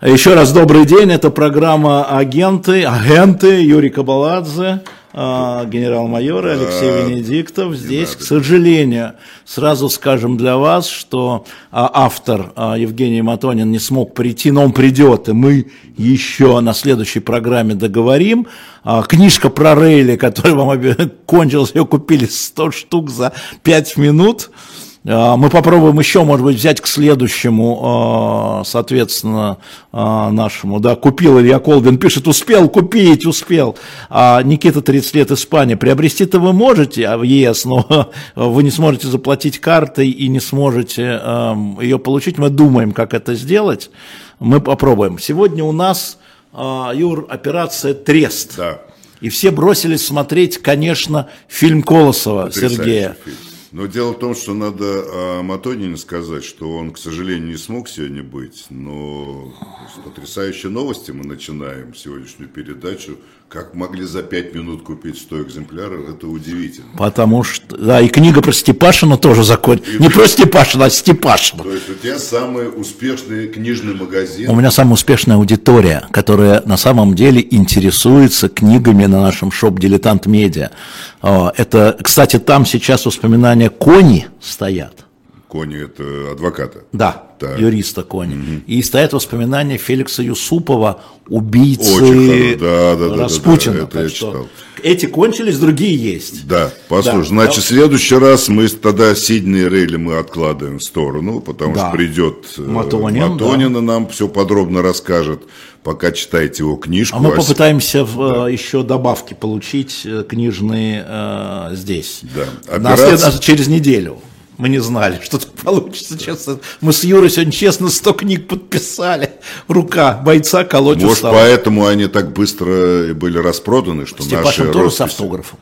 Еще раз добрый день. Это программа «Агенты», агенты Юрий Кабаладзе, а, генерал-майор Алексей Венедиктов. Здесь, к сожалению, сразу скажем для вас, что а, автор а, Евгений Матонин не смог прийти, но он придет, и мы еще на следующей программе договорим. Книжка про Рейли, которая вам кончилась, ее купили 100 штук за 5 минут. А, мы попробуем еще, может быть, взять к следующему, а, соответственно, а, нашему, да, купил Илья Колбин, пишет, успел купить, успел. А Никита, 30 лет, Испания. Приобрести-то вы можете в ЕС, но вы не сможете заплатить картой и не сможете ее получить. Мы думаем, как это сделать. Мы попробуем. Сегодня у нас, Юр, операция «Трест». Да. И все бросились смотреть, конечно, фильм Колосова Потрясающий Сергея. Фильм. Но дело в том, что надо о Матонине сказать, что он, к сожалению, не смог сегодня быть. Но с потрясающей новости мы начинаем сегодняшнюю передачу. Как могли за пять минут купить 100 экземпляров, это удивительно. Потому что, да, и книга про Степашина тоже закончилась. Не про Степашина, а Степашина. То есть у тебя самый успешный книжный магазин. У меня самая успешная аудитория, которая на самом деле интересуется книгами на нашем шоп «Дилетант Медиа». А, это, кстати, там сейчас воспоминания Кони стоят. Кони это адвоката. Да, так. юриста Кони. Угу. И стоят воспоминания Феликса Юсупова, убийцы да, да, Распутина. Да, да, да, это я читал. Эти кончились, другие есть. Да, послушай, да, значит, да. в следующий раз мы тогда Сиднey и Рейли мы откладываем в сторону, потому да. что придет э, Матонин, Матонин да. нам все подробно расскажет, пока читаете его книжку. А мы попытаемся да. еще добавки получить э, книжные э, здесь. Да. Операция... На через неделю. Мы не знали, что так получится, честно. Мы с Юрой сегодня честно 100 книг подписали. Рука бойца колоть Может, устала. поэтому они так быстро были распроданы, что Степашин наши тоже росписи... с автографом.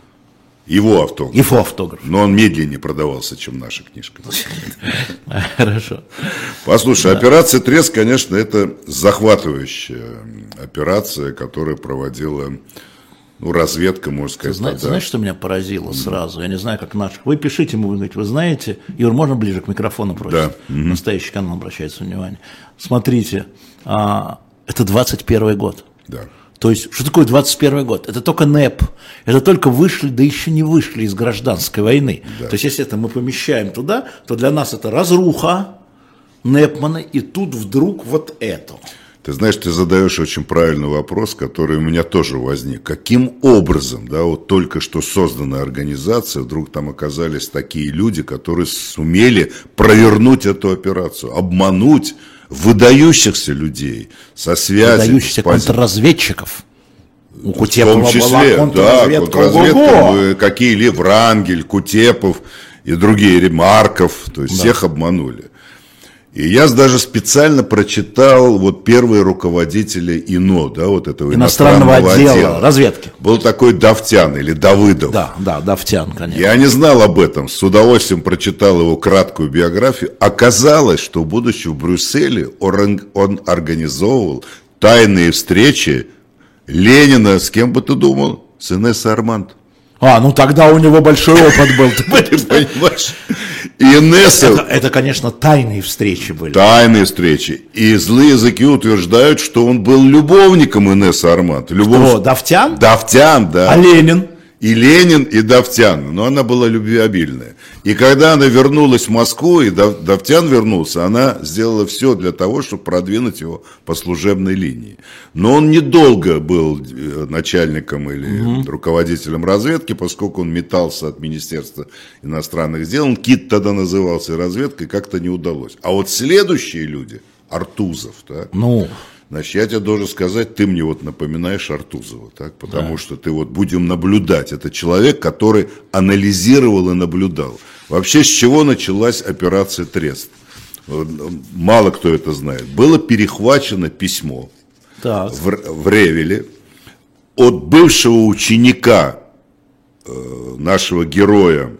Его автограф. Его автограф. Но он медленнее продавался, чем наша книжка. Хорошо. Послушай, операция «Треск», конечно, это захватывающая операция, которая проводила ну, разведка, можно сказать. Ты знаешь, знаешь, что меня поразило сразу? Я не знаю, как наших. Вы пишите, мы говорите, вы знаете, Юр, можно ближе к микрофону просить? Да. Настоящий канал обращается внимание. Смотрите, а, это 21 год. Да. То есть, что такое 21 год? Это только НЭП. Это только вышли, да еще не вышли из гражданской войны. Да. То есть, если это мы помещаем туда, то для нас это разруха НЭПмана, и тут вдруг вот это. Ты знаешь, ты задаешь очень правильный вопрос, который у меня тоже возник. Каким образом, да, вот только что созданная организация, вдруг там оказались такие люди, которые сумели провернуть эту операцию, обмануть выдающихся людей со связью. Выдающихся контрразведчиков. У Кутепова в том числе, была контрразведка. Да, контрразведка какие Лев Рангель, Кутепов и другие, Ремарков, то есть да. всех обманули. И я даже специально прочитал вот первые руководители ИНО, да, вот этого иностранного, иностранного отдела, отдела разведки. Был такой Давтян или Давыдов. Да, да, Давтян, конечно. Я не знал об этом, с удовольствием прочитал его краткую биографию. Оказалось, что будучи в Брюсселе, он, он организовывал тайные встречи Ленина, с кем бы ты думал? С Инессой Арманд. А, ну тогда у него большой опыт был, ты понимаешь? И Инесса... Это, это, конечно, тайные встречи были. Тайные встречи. И злые языки утверждают, что он был любовником Инессы Армат. Любовь... Что, Давтян? Давтян, да. А Ленин? И Ленин, и Давтян, но она была любвеобильная. И когда она вернулась в Москву, и Давтян вернулся, она сделала все для того, чтобы продвинуть его по служебной линии. Но он недолго был э, начальником или угу. руководителем разведки, поскольку он метался от Министерства иностранных дел, он КИТ тогда назывался разведкой, как-то не удалось. А вот следующие люди, Артузов, так? Ну... Значит, я тебе должен сказать, ты мне вот напоминаешь Артузова, так? потому да. что ты вот будем наблюдать. Это человек, который анализировал и наблюдал. Вообще, с чего началась операция Трест? Мало кто это знает. Было перехвачено письмо так. В, в Ревеле от бывшего ученика э, нашего героя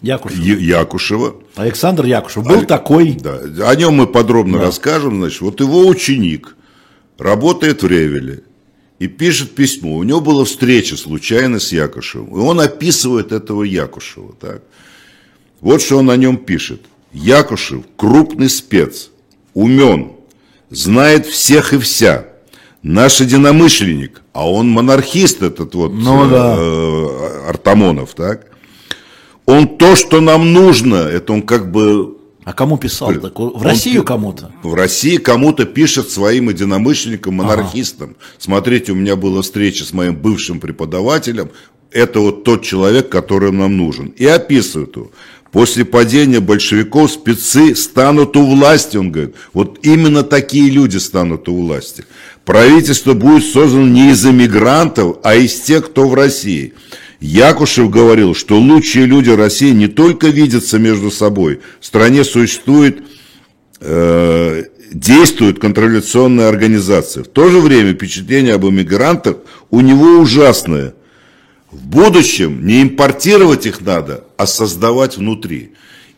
Якушева. Якушева. Александр Якушев был а, такой. Да, о нем мы подробно да. расскажем. Значит, вот его ученик работает в Ревеле и пишет письмо. У него была встреча случайно с Якушевым. И он описывает этого Якушева. Так? Вот что он о нем пишет. Якушев – крупный спец, умен, знает всех и вся. Наш единомышленник, а он монархист этот вот ну, э, да. э, Артамонов, так? Он то, что нам нужно, это он как бы а кому писал? Так? В Россию он, кому-то? В России кому-то пишет своим единомышленникам, монархистам. Ага. Смотрите, у меня была встреча с моим бывшим преподавателем. Это вот тот человек, который нам нужен. И описывает его. После падения большевиков спецы станут у власти, он говорит. Вот именно такие люди станут у власти. Правительство будет создано не из эмигрантов, а из тех, кто в России. Якушев говорил, что лучшие люди России не только видятся между собой, в стране существует, э, действует контрреволюционная организация. В то же время впечатление об эмигрантах у него ужасное. В будущем не импортировать их надо, а создавать внутри.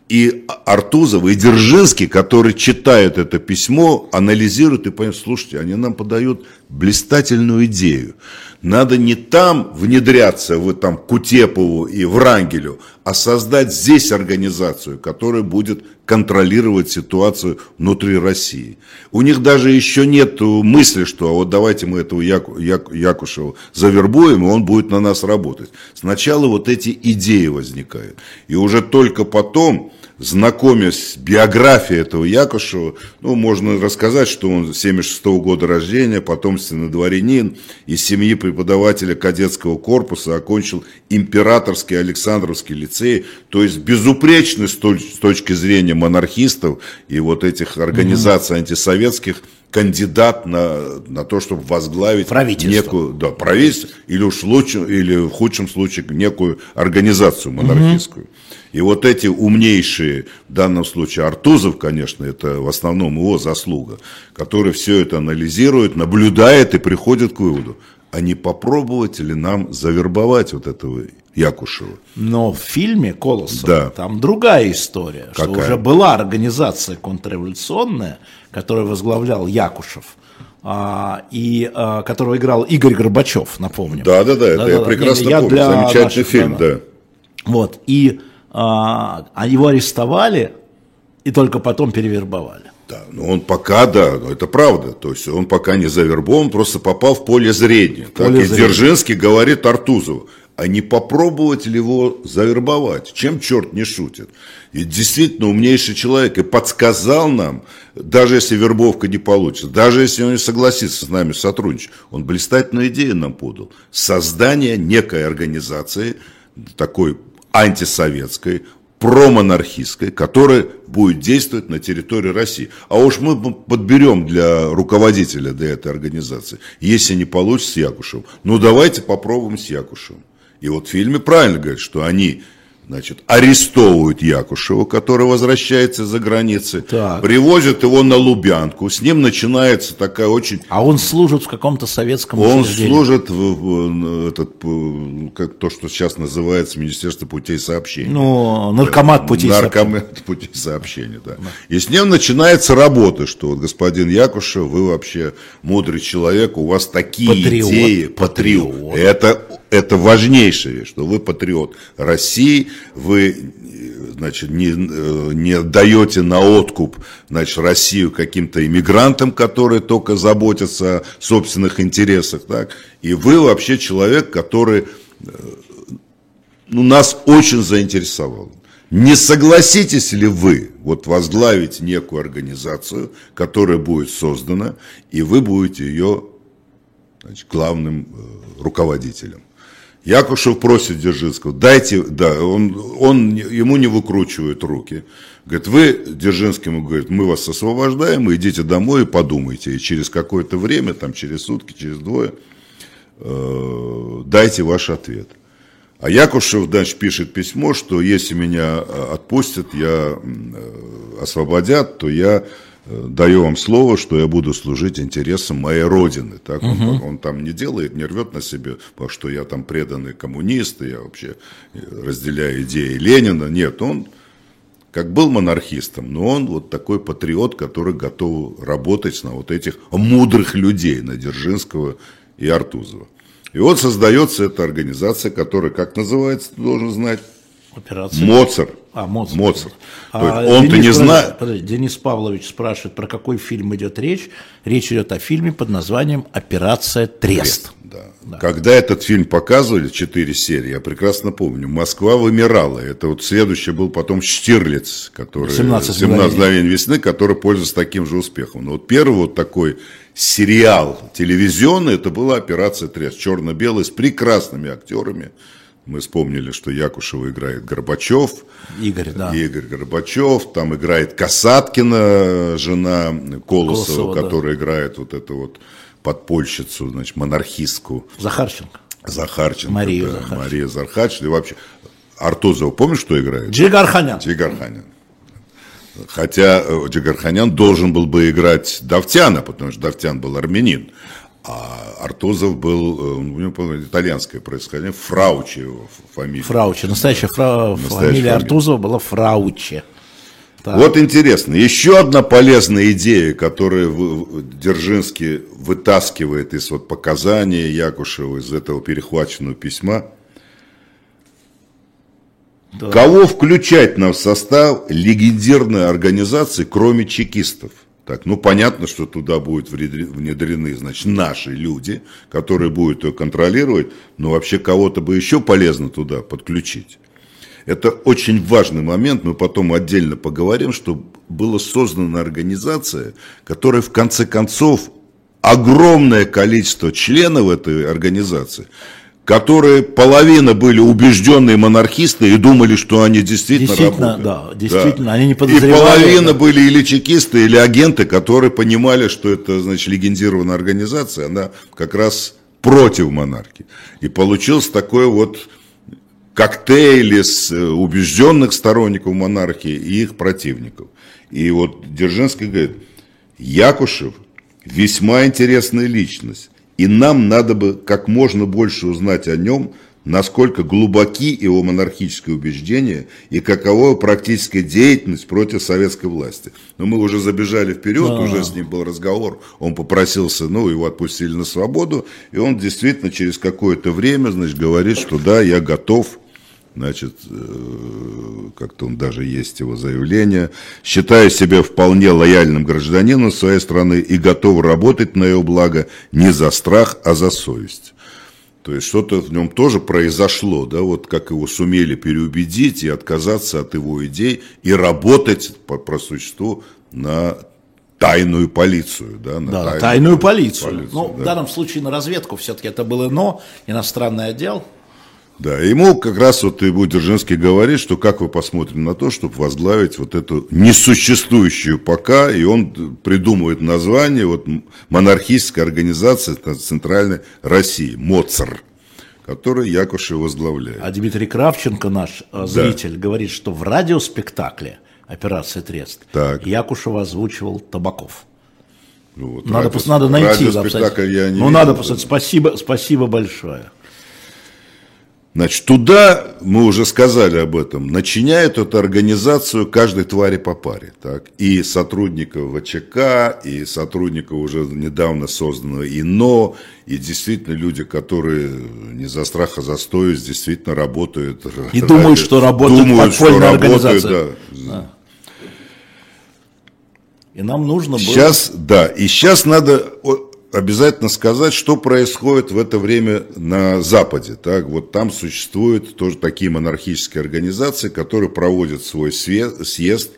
И Артузов, и Дзержинский, которые читают это письмо, анализируют и понимают, слушайте, они нам подают блистательную идею. Надо не там внедряться, в там, Кутепову и Врангелю, а создать здесь организацию, которая будет контролировать ситуацию внутри России. У них даже еще нет мысли, что а вот давайте мы этого Яку, Яку, Якушева завербуем, и он будет на нас работать. Сначала вот эти идеи возникают. И уже только потом знакомясь с биографией этого Якушева, ну, можно рассказать, что он 76 -го года рождения, потомственный дворянин, из семьи преподавателя кадетского корпуса, окончил императорский Александровский лицей, то есть безупречный с точки зрения монархистов и вот этих организаций антисоветских, кандидат на, на то, чтобы возглавить некую, да, правительство, или уж лучше, или в худшем случае некую организацию монархистскую. Угу. И вот эти умнейшие, в данном случае Артузов, конечно, это в основном его заслуга, который все это анализирует, наблюдает и приходит к выводу, а не попробовать ли нам завербовать вот этого Якушева. Но в фильме «Колосов» да. там другая история, Какая? что уже была организация контрреволюционная, которую возглавлял Якушев, а, и а, которого играл Игорь Горбачев, напомню. Да, да, да, это да, я да, прекрасно я помню. Замечательный наших, фильм, да. да. Вот, и а, а его арестовали и только потом перевербовали. Да, но он пока, да, это правда. То есть он пока не завербован, просто попал в поле зрения. В так поле и зрения. Дзержинский говорит Артузову, а не попробовать ли его завербовать? Чем черт не шутит? И действительно умнейший человек и подсказал нам, даже если вербовка не получится, даже если он не согласится с нами сотрудничать, он блистательную идею нам подал. Создание некой организации, такой антисоветской, промонархистской, которая будет действовать на территории России. А уж мы подберем для руководителя для этой организации, если не получится с Якушевым. Ну давайте попробуем с Якушевым. И вот в фильме правильно говорят, что они значит, арестовывают Якушева, который возвращается за границы, так. привозят его на Лубянку, с ним начинается такая очень... А он служит в каком-то советском Он служит в, в, этот, как то, что сейчас называется Министерство путей сообщения. Ну, наркомат путей наркомат сообщения. путей сообщения, да. да. И с ним начинается работа, что вот господин Якушев, вы вообще мудрый человек, у вас такие патриот, идеи, патриот. патриот. Это это важнейшая вещь, что вы патриот России, вы значит, не, не даете на откуп значит, Россию каким-то иммигрантам, которые только заботятся о собственных интересах. Так? И вы вообще человек, который э, ну, нас очень заинтересовал. Не согласитесь ли вы вот возглавить некую организацию, которая будет создана, и вы будете ее значит, главным э, руководителем? Якушев просит Дзержинского, дайте, да, он, он ему не выкручивает руки. Говорит, вы, Дзержинскому говорит, мы вас освобождаем, идите домой и подумайте. И через какое-то время, там через сутки, через двое, э, дайте ваш ответ. А Якушев, значит, пишет письмо, что если меня отпустят, я э, освободят, то я даю вам слово, что я буду служить интересам моей родины. Так угу. он, он там не делает, не рвет на себе, что я там преданный коммунист, и я вообще разделяю идеи Ленина. Нет, он как был монархистом, но он вот такой патриот, который готов работать на вот этих мудрых людей, на Дзержинского и Артузова. И вот создается эта организация, которая, как называется, ты должен знать? Операция. Моцарт. А, Моцарт. Моцарт. А, он-то не знает. Денис Павлович спрашивает, про какой фильм идет речь. Речь идет о фильме под названием «Операция Трест». Да. Да. Когда этот фильм показывали, четыре серии, я прекрасно помню, Москва вымирала. Это вот следующий был потом Штирлиц, который 17 17 мгновений весны, который пользуется таким же успехом. Но вот первый вот такой сериал телевизионный, это была «Операция Трест», черно-белый, с прекрасными актерами. Мы вспомнили, что Якушева играет Горбачев. Игорь, да. Игорь Горбачев. Там играет Касаткина, жена Колосова, Колосова которая да. играет вот эту вот подпольщицу, значит, монархистку. Захарченко. Захарченко. Мария да, Захарченко. Мария Захарченко. И вообще, Артузова, помнишь, что играет? Джигарханян. Джигарханян. Хотя э, Джигарханян должен был бы играть Давтяна, потому что Давтян был армянин. А Артузов был, э, у него итальянское происхождение, Фраучи его фамилия. Фраучи, настоящая, фра... настоящая фамилия, фамилия Артузова была Фраучи. Так. Вот интересно, еще одна полезная идея, которую Дзержинский вытаскивает из вот показаний Якушева, из этого перехваченного письма. Да. Кого включать на в состав легендарной организации, кроме чекистов? Так, ну понятно, что туда будут внедрены, значит, наши люди, которые будут ее контролировать, но вообще кого-то бы еще полезно туда подключить. Это очень важный момент, мы потом отдельно поговорим, что была создана организация, которая в конце концов огромное количество членов этой организации, которые половина были убежденные монархисты и думали, что они действительно, действительно работают. Да, действительно, да. они не подозревали. И половина да. были или чекисты, или агенты, которые понимали, что это, значит, легендированная организация, она как раз против монархии. И получился такой вот коктейль из э, убежденных сторонников монархии и их противников. И вот Дзержинский говорит, Якушев весьма интересная личность, и нам надо бы как можно больше узнать о нем, насколько глубоки его монархические убеждения и какова практическая деятельность против советской власти. Но мы уже забежали вперед, да. уже с ним был разговор, он попросился, ну, его отпустили на свободу, и он действительно через какое-то время, значит, говорит, что да, я готов значит, э, как-то он даже есть его заявление, считаю себя вполне лояльным гражданином своей страны и готов работать на ее благо не за страх, а за совесть. То есть что-то в нем тоже произошло, да, вот как его сумели переубедить и отказаться от его идей и работать по, по существу на тайную полицию. Да, на да, тайную, тайную полицию. полицию ну, да. в данном случае на разведку все-таки это было но, иностранный отдел. Да, ему как раз вот и Дзержинский говорит, что как вы посмотрим на то, чтобы возглавить вот эту несуществующую пока, и он придумывает название, вот монархическая организация Центральной России, МОЦР, который Якушев возглавляет. А Дмитрий Кравченко, наш э, зритель, да. говорит, что в радиоспектакле «Операция Трест» так. Якушева озвучивал Табаков. Ну, вот, надо, радио, надо найти. Я не ну, надо посмотреть. Спасибо, спасибо большое. Значит, туда, мы уже сказали об этом, начиняют эту организацию каждой твари по паре. Так? И сотрудников ВЧК, и сотрудников уже недавно созданного ИНО, и действительно люди, которые не за страх, а за стоясь, действительно работают. И ради, думают, что работают думают, что работают, да. да. И нам нужно было... Сейчас, да, и сейчас надо обязательно сказать, что происходит в это время на Западе. Так, вот там существуют тоже такие монархические организации, которые проводят свой съезд,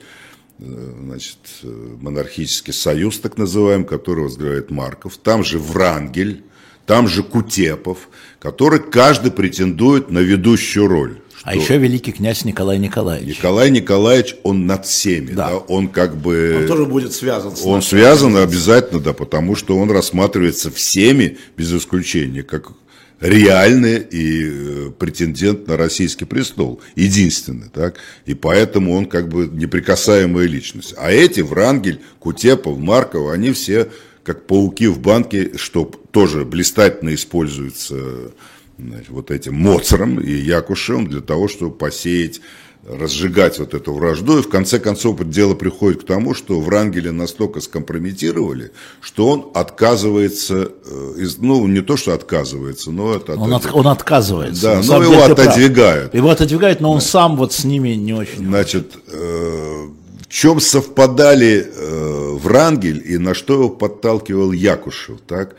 э, значит, э, монархический союз, так называемый, который возглавляет Марков. Там же Врангель, там же Кутепов, который каждый претендует на ведущую роль. А еще великий князь Николай Николаевич. Николай Николаевич, он над всеми, да. да, он как бы... Он тоже будет связан с Он связан обязательно, да, потому что он рассматривается всеми, без исключения, как реальный и э, претендент на российский престол, единственный, так, и поэтому он как бы неприкасаемая личность. А эти, Врангель, Кутепов, Марков, они все как пауки в банке, что тоже блистательно используются значит, вот этим Моцаром и Якушевым для того, чтобы посеять разжигать вот эту вражду, и в конце концов дело приходит к тому, что Врангеля настолько скомпрометировали, что он отказывается, э, из, ну не то, что отказывается, но это... Он, от, он отказывается. Да, но его отодвигают. Его отодвигают, но он да. сам вот с ними не очень... Значит, э, в чем совпадали э, Врангель и на что его подталкивал Якушев, так?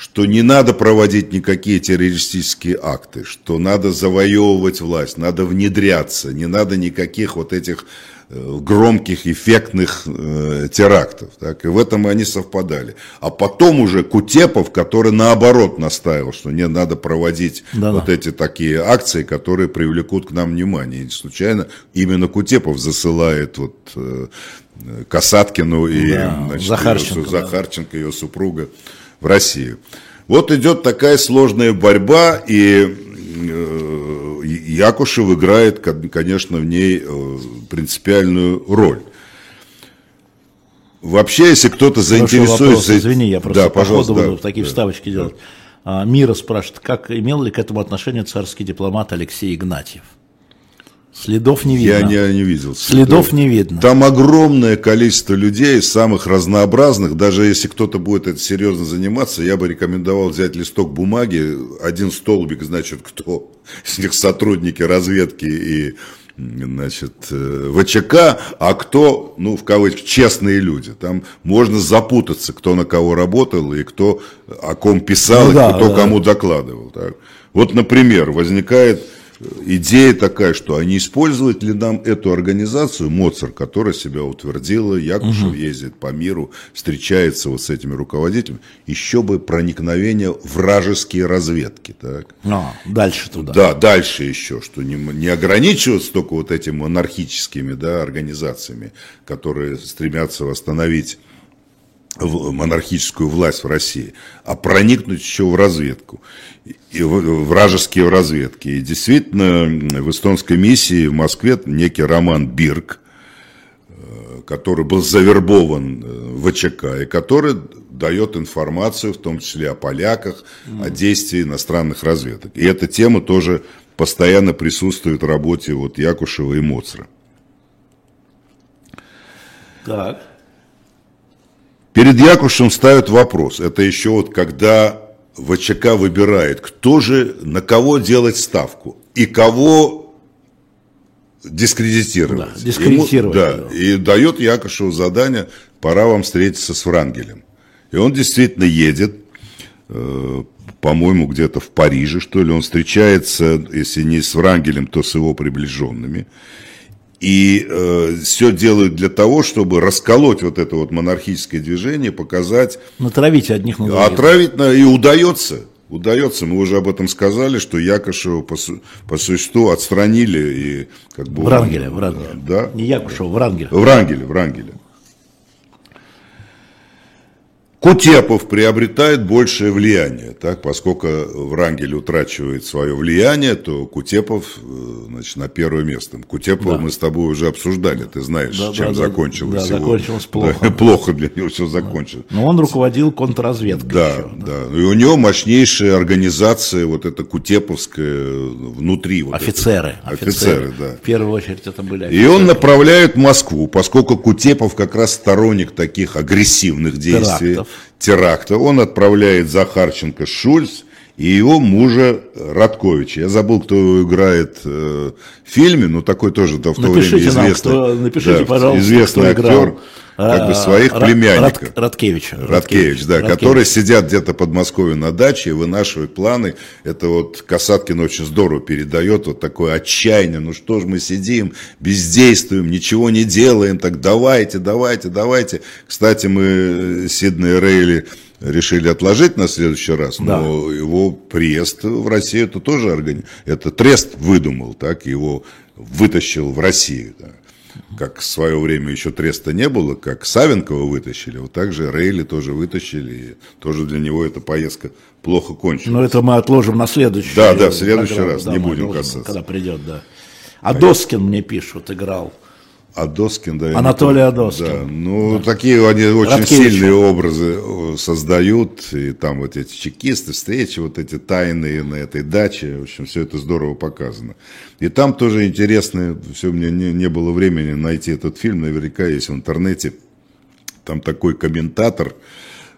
Что не надо проводить никакие террористические акты, что надо завоевывать власть, надо внедряться, не надо никаких вот этих э, громких, эффектных э, терактов. Так? И в этом они совпадали. А потом уже Кутепов, который наоборот настаивал, что не надо проводить да -да. вот эти такие акции, которые привлекут к нам внимание. И не случайно именно Кутепов засылает вот, э, Касаткину и да, значит, Захарченко, ее, Захарченко, ее супруга в Россию. Вот идет такая сложная борьба, и э, Якушев играет, конечно, в ней э, принципиальную роль. Вообще, если кто-то заинтересуется... Вопрос, извини, я просто да, по ходу да, буду такие да, вставочки да. делать. А, Мира спрашивает, как имел ли к этому отношение царский дипломат Алексей Игнатьев? Следов не видно. Я не, не видел. Следов. следов не видно. Там огромное количество людей, самых разнообразных. Даже если кто-то будет это серьезно заниматься, я бы рекомендовал взять листок бумаги, один столбик, значит, кто из них сотрудники разведки и значит, э, ВЧК, а кто, ну, в кавычках, честные люди. Там можно запутаться, кто на кого работал и кто о ком писал, ну, и да, кто да. кому докладывал. Так. Вот, например, возникает идея такая, что а не использовать ли нам эту организацию, Моцар, которая себя утвердила, Якушев угу. ездит по миру, встречается вот с этими руководителями, еще бы проникновение вражеские разведки. Так? А, дальше туда. Да, дальше еще, что не, не ограничиваться только вот этими монархическими да, организациями, которые стремятся восстановить монархическую власть в России, а проникнуть еще в разведку, и в вражеские разведки. И действительно, в эстонской миссии в Москве некий Роман Бирк, э, который был завербован э, в ВЧК, и который дает информацию, в том числе о поляках, о действии иностранных разведок. И эта тема тоже постоянно присутствует в работе вот Якушева и Моцра. Так. Перед Якушем ставят вопрос. Это еще вот когда ВЧК выбирает, кто же, на кого делать ставку и кого дискредитировать. Да, дискредитировать. Ему, да, и дает Якушеву задание, пора вам встретиться с Врангелем. И он действительно едет, э, по-моему, где-то в Париже, что ли. Он встречается, если не с Врангелем, то с его приближенными. И э, все делают для того, чтобы расколоть вот это вот монархическое движение, показать... Натравить одних на других. Отравить, на, и удается. Удается, мы уже об этом сказали, что Якушева по, по существу отстранили и как бы... Врангеля, Врангеля. Да? Не Якушева, Врангеля. Врангеля, Врангеля. Кутепов приобретает большее влияние, так, поскольку Врангель утрачивает свое влияние, то Кутепов э, значит, на первое место. Кутепова да. мы с тобой уже обсуждали, ты знаешь, да, чем да, закончилось да, его. закончилось плохо. Плохо для него все закончилось. Но он руководил контрразведкой. Да, еще, да, да. И у него мощнейшая организация, вот эта Кутеповская, внутри. Вот офицеры, это. офицеры. Офицеры, да. В первую очередь это были офицеры. И он направляет в Москву, поскольку Кутепов как раз сторонник таких агрессивных действий. Терактов теракта. Он отправляет Захарченко Шульц и его мужа Радковича. Я забыл, кто его играет э, в фильме, но такой тоже да, в то напишите время известный. Нам, кто, напишите, да, пожалуйста, известный кто актер. Как бы своих Рад, племянников. Рад, Радкевич. Радкевич, да, Радкевич. которые сидят где-то под Москвой на даче и вынашивают планы. Это вот Касаткин очень здорово передает вот такое отчаяние. Ну что ж мы сидим, бездействуем, ничего не делаем, так давайте, давайте, давайте. Кстати, мы Сиднey Рейли решили отложить на следующий раз, да. но его приезд в Россию это тоже органи... это Трест выдумал, так его вытащил в Россию. Да. Как в свое время еще Треста не было, как Савенкова вытащили, вот так же Рейли тоже вытащили, и тоже для него эта поездка плохо кончилась. Но это мы отложим на следующий Да, да, в следующий раз, да, не будем отложим, касаться. Когда придет, да. А Доскин мне пишут, играл Адоскин, да. Анатолий Адоскин. Да, ну, да. такие они очень Радкевич. сильные образы э, создают, и там вот эти чекисты, встречи, вот эти тайные на этой даче, в общем, все это здорово показано. И там тоже интересно, все, мне не, не было времени найти этот фильм, наверняка есть в интернете, там такой комментатор,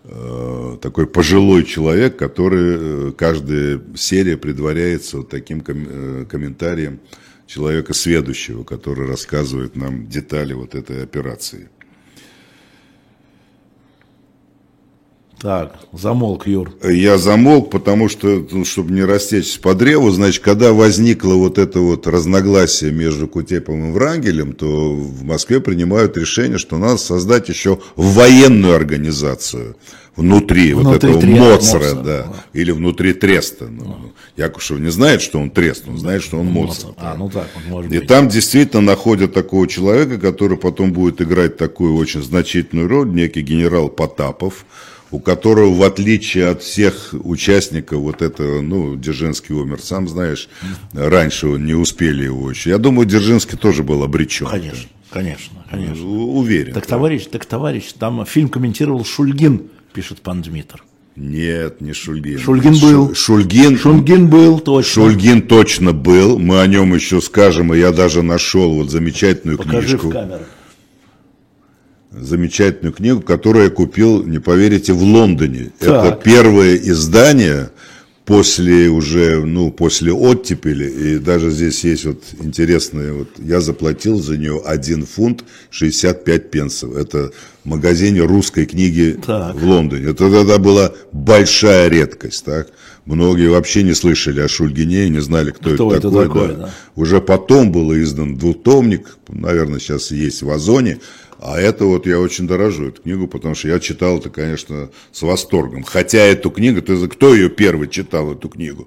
э, такой пожилой человек, который э, каждая серия предваряется вот таким комментарием, человека сведущего, который рассказывает нам детали вот этой операции. Так, замолк, Юр. Я замолк, потому что, ну, чтобы не растечься по древу, значит, когда возникло вот это вот разногласие между Кутеповым и Врангелем, то в Москве принимают решение, что надо создать еще военную организацию внутри, внутри вот этого Моцара, Моцара, да, да, или внутри Треста. Ну. Якушев не знает, что он Трест, он знает, что он Моцарт. А, ну так, он может И быть. там действительно находят такого человека, который потом будет играть такую очень значительную роль, некий генерал Потапов, у которого, в отличие от всех участников вот этого, ну, Дзержинский умер, сам знаешь, раньше не успели его еще. Я думаю, Дзержинский тоже был обречен. Конечно, конечно, конечно. Уверен. Так, да. товарищ, так, товарищ, там фильм комментировал Шульгин, пишет пан Дмитр. Нет, не Шульгин. Шульгин был. Шульгин, Шульгин был, точно. Шульгин точно был. Мы о нем еще скажем, и я даже нашел вот замечательную Покажи книжку. В камеру замечательную книгу, которую я купил, не поверите, в Лондоне. Так. Это первое издание после уже, ну, после оттепели, и даже здесь есть вот интересное, вот я заплатил за нее 1 фунт 65 пенсов. Это в магазине русской книги так. в Лондоне. Это тогда была большая редкость, так? Многие вообще не слышали о Шульгине не знали, кто, кто это, такой. такой да. Да. Уже потом был издан двухтомник, наверное, сейчас есть в Озоне, а это вот я очень дорожу, эту книгу, потому что я читал это, конечно, с восторгом. Хотя эту книгу, ты, кто ее первый читал, эту книгу?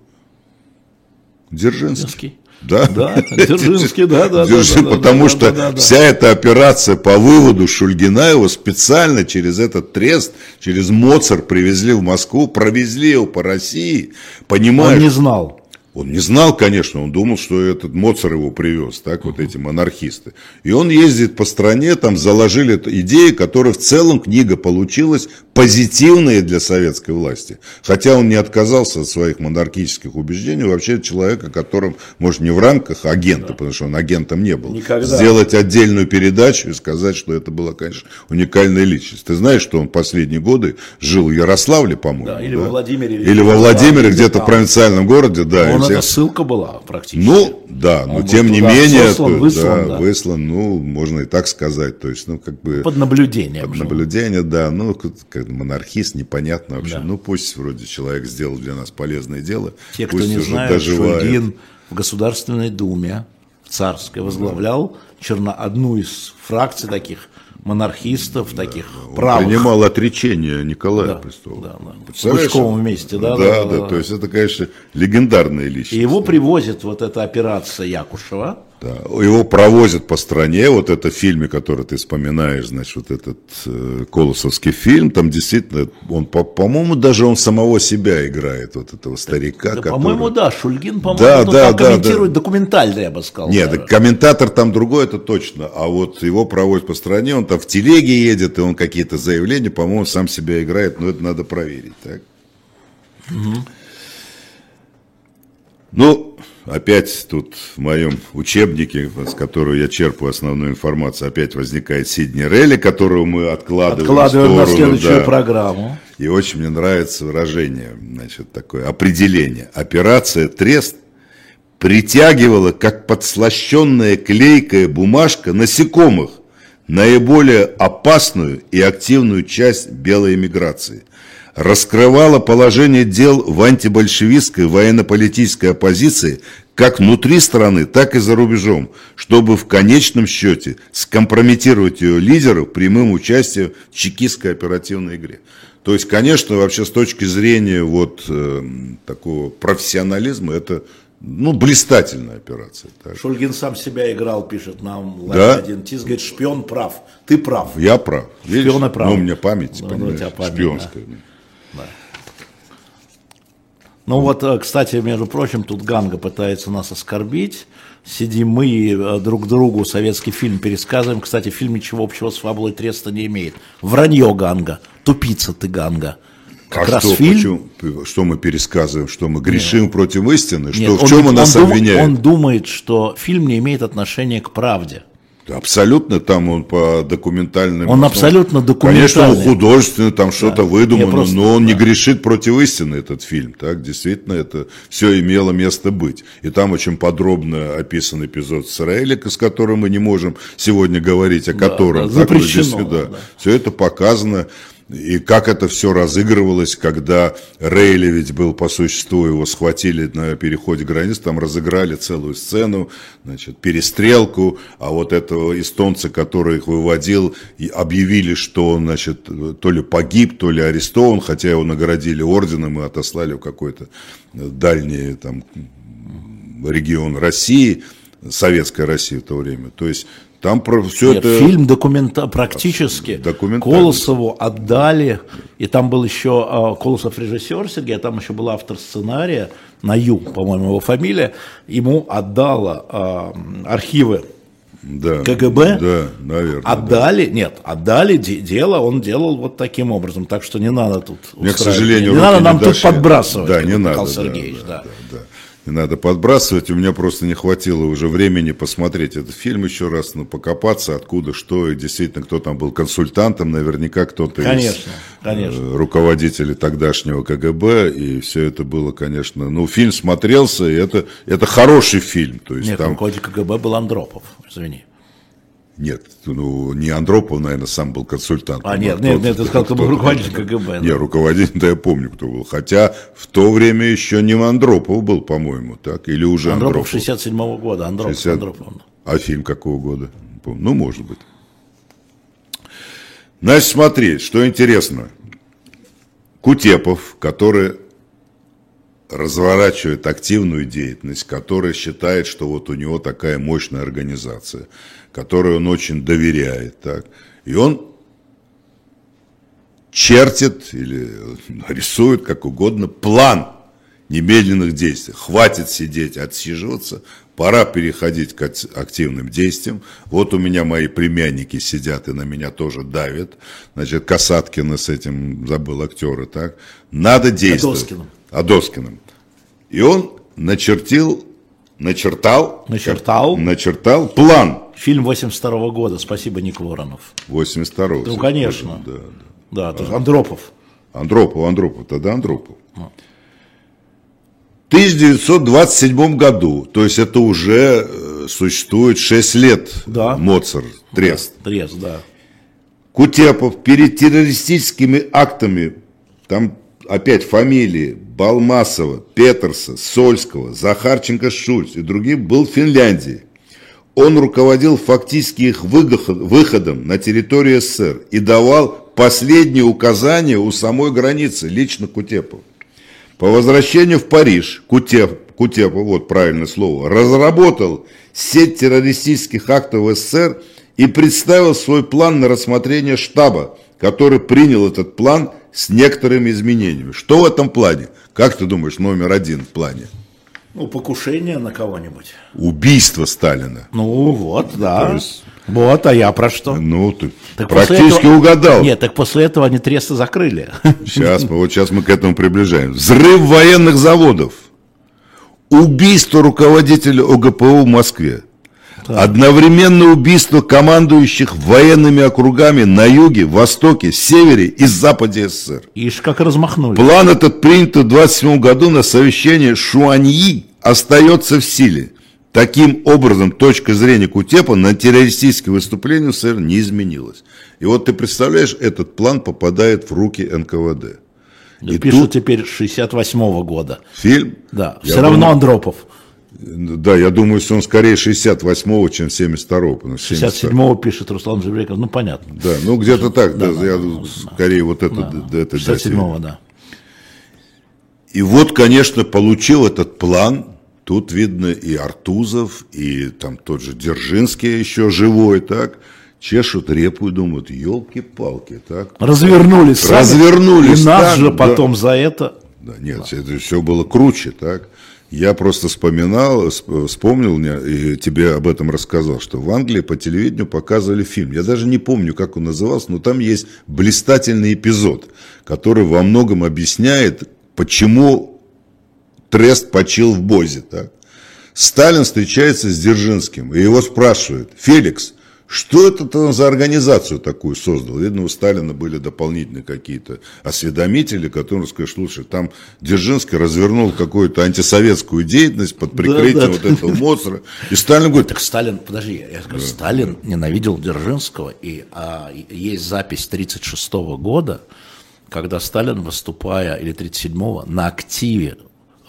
Дзержинский. Да, да Дзержинский, да, да. Держи, да, потому да, что да, да, вся эта операция по выводу Шульгина его специально через этот трест, через Моцар привезли в Москву, провезли его по России, понимаешь? Он не знал. Он не знал, конечно, он думал, что этот Моцар его привез, так, вот эти монархисты. И он ездит по стране, там заложили идеи, которые в целом книга получилась позитивные для советской власти. Хотя он не отказался от своих монархических убеждений, вообще человек, о котором, может, не в рамках агента, да. потому что он агентом не был, Никогда. сделать отдельную передачу и сказать, что это была, конечно, уникальная личность. Ты знаешь, что он последние годы жил в Ярославле, по-моему. Да, или да? во Владимире. Или, или во Владимире, где-то в провинциальном городе, да. Он это ссылка была практически. Ну, да, но он тем не менее, выслан, выслан, да, выслан, ну, можно и так сказать, то есть, ну, как бы... Под наблюдение. Под наблюдение, да, ну, как монархист, непонятно вообще, да. ну, пусть вроде человек сделал для нас полезное дело, Те, кто не знает, доживает. Шульгин в Государственной Думе царской возглавлял да. черно, одну из фракций таких монархистов, да, таких он правых. принимал отречение Николая да, Престолова. Да, да. В Пучковом вместе, да? Да, да, да, да, то есть это, конечно, легендарная личность. И его привозит вот эта операция Якушева, да. Его провозят по стране, вот это в фильме, который ты вспоминаешь, значит, вот этот э, Колосовский фильм, там действительно, он, по- по-моему, даже он самого себя играет, вот этого старика. Да, который... По-моему, да, Шульгин, по-моему, да, да, да, комментирует да. документально, я бы сказал. Нет, да, комментатор там другой, это точно, а вот его проводят по стране, он там в телеге едет, и он какие-то заявления, по-моему, сам себя играет, но это надо проверить, так? Угу. Ну, опять тут в моем учебнике, с которого я черпаю основную информацию, опять возникает Сидни Релли, которого мы откладываем, откладываем сторону, на следующую да. программу. И очень мне нравится выражение, значит, такое определение. Операция «Трест» притягивала, как подслащенная клейкая бумажка, насекомых, наиболее опасную и активную часть белой эмиграции – раскрывала положение дел в антибольшевистской военно-политической оппозиции как внутри страны, так и за рубежом, чтобы в конечном счете скомпрометировать ее лидеров прямым участием в чекистской оперативной игре. То есть, конечно, вообще с точки зрения вот э, такого профессионализма, это ну, блистательная операция. Так. Шульгин сам себя играл, пишет нам да? один. Тис говорит, шпион прав. Ты прав. Я прав. Шпион прав. Ну, у меня память, да, понимаешь, память, шпионская. Да. Ну вот, э, кстати, между прочим, тут Ганга пытается нас оскорбить. Сидим мы и э, друг другу советский фильм пересказываем. Кстати, фильм ничего общего с фабулой Треста не имеет. Вранье Ганга. Тупица ты Ганга. Как а раз что, фильм... почему, что мы пересказываем, что мы грешим Нет. против истины, что, Нет, в чем он, он нас он обвиняет? Он думает, что фильм не имеет отношения к правде. Абсолютно там он по документальным. Он абсолютно документальный. Конечно, он художественный, там что-то да. выдумано, просто, но он да. не грешит против истины, этот фильм. Так, действительно, это все имело место быть. И там очень подробно описан эпизод с Рейлика, с которым мы не можем сегодня говорить, о да, котором. Да, запрещено. Так, да. Да. Все это показано. И как это все разыгрывалось, когда Рейли ведь был по существу, его схватили на переходе границ, там разыграли целую сцену, значит, перестрелку, а вот этого эстонца, который их выводил, объявили, что он, значит, то ли погиб, то ли арестован, хотя его наградили орденом и отослали в какой-то дальний там регион России, советской России в то время. То есть там про все Нет, это... Фильм документа... практически. Колосову отдали, и там был еще а, Колосов режиссер Сергей, а там еще был автор сценария, Наю, по-моему, его фамилия, ему отдала а, архивы да, КГБ, да, наверное, отдали, да. нет, отдали дело, он делал вот таким образом, так что не надо тут Мне, к сожалению, не надо нам тут подбрасывать, да, не надо, Сергеевич, да, да. да, да не надо подбрасывать. У меня просто не хватило уже времени посмотреть этот фильм еще раз, ну, покопаться, откуда, что, и действительно, кто там был консультантом, наверняка кто-то конечно, из конечно. Э, руководителей тогдашнего КГБ, и все это было, конечно, ну, фильм смотрелся, и это, это хороший фильм. То есть Нет, там... руководитель КГБ был Андропов, извини. Нет, ну не Андропов, наверное, сам был консультантом. А, нет, нет, нет, ты сказал, кто был руководитель КГБ. Нет, руководитель, да я помню, кто был. Хотя в то время еще не Андропов был, по-моему, так? Или уже Андропов? Андропов 67-го года, Андропов, 60... Андропов. А фильм какого года? Ну, может быть. Значит, смотри, что интересно. Кутепов, который разворачивает активную деятельность, который считает, что вот у него такая мощная организация, которой он очень доверяет. Так. И он чертит или рисует, как угодно, план немедленных действий. Хватит сидеть, отсиживаться, пора переходить к активным действиям. Вот у меня мои племянники сидят и на меня тоже давят. Значит, Касаткина с этим, забыл актера, так. Надо действовать. Адоскиным. Адоскиным. И он начертил, начертал, начертал, как, начертал план. Фильм 82 -го года, спасибо, Ник Воронов. 82 Ну, конечно. Да, да. да а. Андропов. Андропов, Андропов, тогда Андропов. А. В 1927 году, то есть это уже э, существует 6 лет, да. Моцарт, Трест. Да, трест, да. Кутепов перед террористическими актами, там опять фамилии Балмасова, Петерса, Сольского, Захарченко, Шульц и других был в Финляндии. Он руководил фактически их выходом на территорию СССР и давал последние указания у самой границы, лично Кутепов. По возвращению в Париж Кутеп, Кутепов, вот правильное слово, разработал сеть террористических актов СССР и представил свой план на рассмотрение штаба, который принял этот план с некоторыми изменениями. Что в этом плане? Как ты думаешь, номер один в плане? Ну, покушение на кого-нибудь. Убийство Сталина. Ну, вот, да. есть... Вот, а я про что? Ну, ты так практически этого... угадал. Нет, так после этого они тресты закрыли. Сейчас, вот сейчас мы к этому приближаем. Взрыв военных заводов. Убийство руководителя ОГПУ в Москве. Так. Одновременно убийство командующих военными округами на юге, востоке, севере и западе СССР. Ишь, как размахнули. План этот принят в 27 году на совещании Шуаньи остается в силе. Таким образом, точка зрения Кутепа на террористические выступления в СССР не изменилась. И вот ты представляешь, этот план попадает в руки НКВД. И пишут тут... теперь 68 -го года. Фильм? Да, все равно думаю... Андропов. Да, я думаю, что он скорее 68-го, чем 72-го. 67-го пишет Руслан Жебреков, ну понятно. Да, ну где-то так, да, да, я да, скорее вот это. Да, да, это 67-го, да. И вот, конечно, получил этот план, тут видно и Артузов, и там тот же Держинский еще живой, так, чешут репу и думают, елки-палки, так. Развернулись. Развернулись. И нас так, же потом да. за это да, нет, да. это все было круче, так? Я просто вспоминал, вспомнил и тебе об этом рассказал, что в Англии по телевидению показывали фильм. Я даже не помню, как он назывался, но там есть блистательный эпизод, который во многом объясняет, почему Трест почил в Бозе. Так? Сталин встречается с Дзержинским, и его спрашивают, Феликс, что это за организацию такую создал? Видно, у Сталина были дополнительные какие-то осведомители, которые сказали, слушай, там Дзержинский развернул какую-то антисоветскую деятельность под прикрытием да, да. вот этого Моцара. И Сталин говорит... Так Сталин, подожди, я скажу, да, Сталин ненавидел Дзержинского, и а, есть запись 1936 года, когда Сталин, выступая, или 1937-го, на активе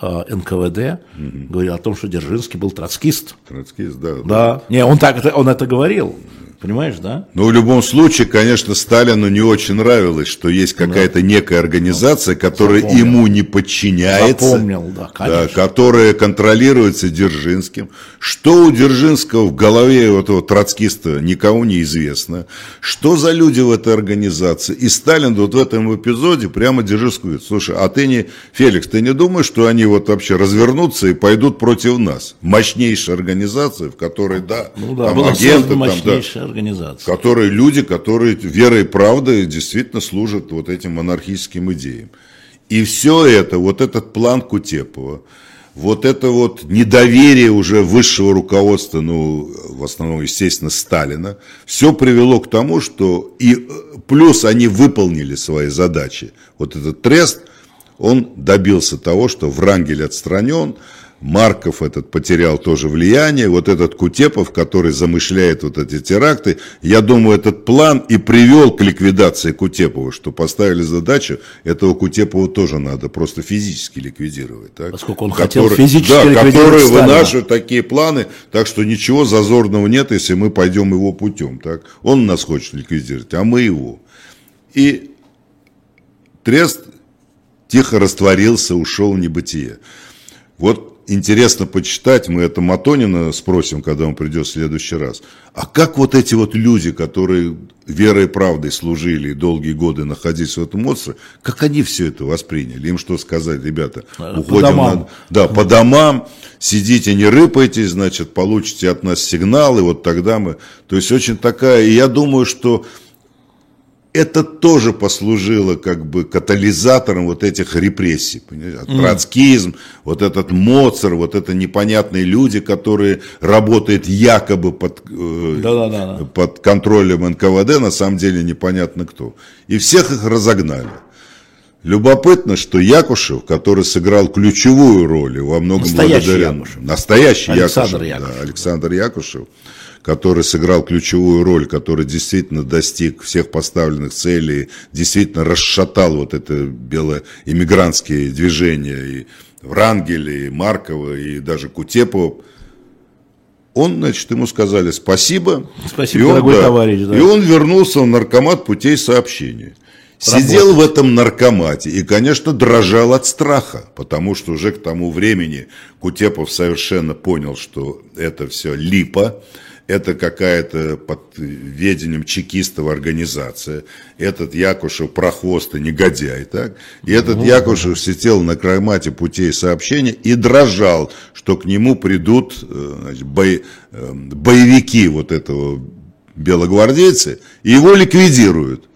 НКВД угу. говорил о том, что Дзержинский был троцкист. Троцкист, да. Да. да. Не, он так он это говорил. Понимаешь, да? Ну, в любом случае, конечно, Сталину не очень нравилось, что есть какая-то некая организация, которая Запомнил. ему не подчиняется. Запомнил, да, конечно. Да, которая контролируется Дзержинским. Что у Дзержинского в голове этого троцкиста никому не известно. Что за люди в этой организации? И Сталин вот в этом эпизоде прямо Дзержинскому говорит, слушай, а ты не, Феликс, ты не думаешь, что они вот вообще развернутся и пойдут против нас? Мощнейшая организация, в которой, да, ну, да там агенты, там, да, организации. Которые люди, которые верой и правдой действительно служат вот этим монархическим идеям. И все это, вот этот план Кутепова, вот это вот недоверие уже высшего руководства, ну, в основном, естественно, Сталина, все привело к тому, что и э, плюс они выполнили свои задачи. Вот этот трест, он добился того, что Врангель отстранен, Марков этот потерял тоже влияние, вот этот Кутепов, который замышляет вот эти теракты, я думаю, этот план и привел к ликвидации Кутепова, что поставили задачу, этого Кутепова тоже надо просто физически ликвидировать. Так? Поскольку он который, хотел физически да, ликвидировать которые вынашивают такие планы, так что ничего зазорного нет, если мы пойдем его путем. Так? Он нас хочет ликвидировать, а мы его. И Трест тихо растворился, ушел в небытие. Вот интересно почитать, мы это Матонина спросим, когда он придет в следующий раз. А как вот эти вот люди, которые верой и правдой служили и долгие годы находились в этом монстре, как они все это восприняли? Им что сказать, ребята, уходим по домам. На, да, по домам, сидите, не рыпайтесь, значит, получите от нас сигналы, вот тогда мы... То есть очень такая, и я думаю, что это тоже послужило как бы катализатором вот этих репрессий. Понимаете? Троцкизм, mm. вот этот Моцар, вот это непонятные люди, которые работают якобы под, э, да, да, да. под контролем НКВД, на самом деле непонятно кто. И всех их разогнали. Любопытно, что Якушев, который сыграл ключевую роль во многом настоящий благодаря... Якушев. Настоящий Александр Якушев, Якушев. Да, Александр Якушев который сыграл ключевую роль, который действительно достиг всех поставленных целей, действительно расшатал вот это белоэмигрантские движения и Врангеля, и Маркова, и даже Кутепова. Он, значит, ему сказали спасибо. Спасибо, и он, дорогой да, товарищ. Да. И он вернулся в наркомат путей сообщения. Сидел в этом наркомате и, конечно, дрожал от страха, потому что уже к тому времени Кутепов совершенно понял, что это все липа, это какая-то под ведением чекистов организация, этот Якушев прохвост и негодяй, так? И этот Якушев сидел на краймате путей сообщения и дрожал, что к нему придут э, значит, бой, э, боевики вот этого белогвардейцы, и его ликвидируют.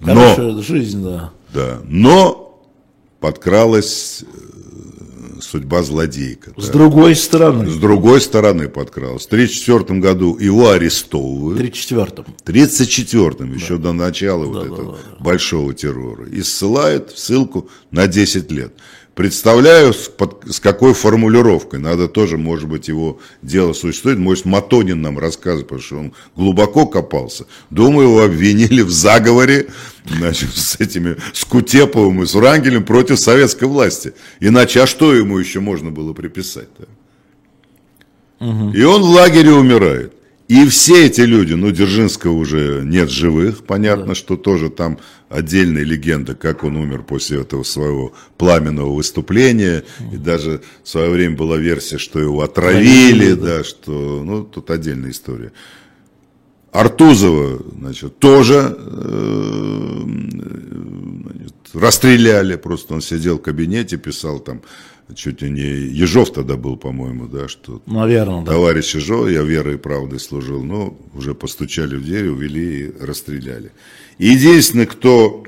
Но, жизнь, да. Да, но подкралась э, судьба злодейка. С да. другой стороны. С другой стороны подкралась. В 1934 году его арестовывают. В 1934. В 1934, да. еще до начала да, вот да, этого да, да. большого террора. И ссылают в ссылку на 10 лет. Представляю, с, под, с какой формулировкой. Надо тоже, может быть, его дело существует. Может, Матонин нам рассказывает, потому что он глубоко копался. Думаю, его обвинили в заговоре значит, с этими, с Кутеповым и с Урангелем против советской власти. Иначе, а что ему еще можно было приписать-то? Угу. И он в лагере умирает. И все эти люди, ну, Дзержинского уже нет живых, понятно, да. что тоже там отдельная легенда, как он умер после этого своего пламенного выступления, mm. и даже в свое время была версия, что его отравили, да, да, что, ну, тут отдельная история. Артузова, значит, тоже э, расстреляли просто. Он сидел в кабинете, писал там, чуть ли не Ежов тогда был, по-моему, да, что Наверное, да. товарищ Ежов, я верой и правдой служил, но уже постучали в дверь, увели и расстреляли. И единственный, кто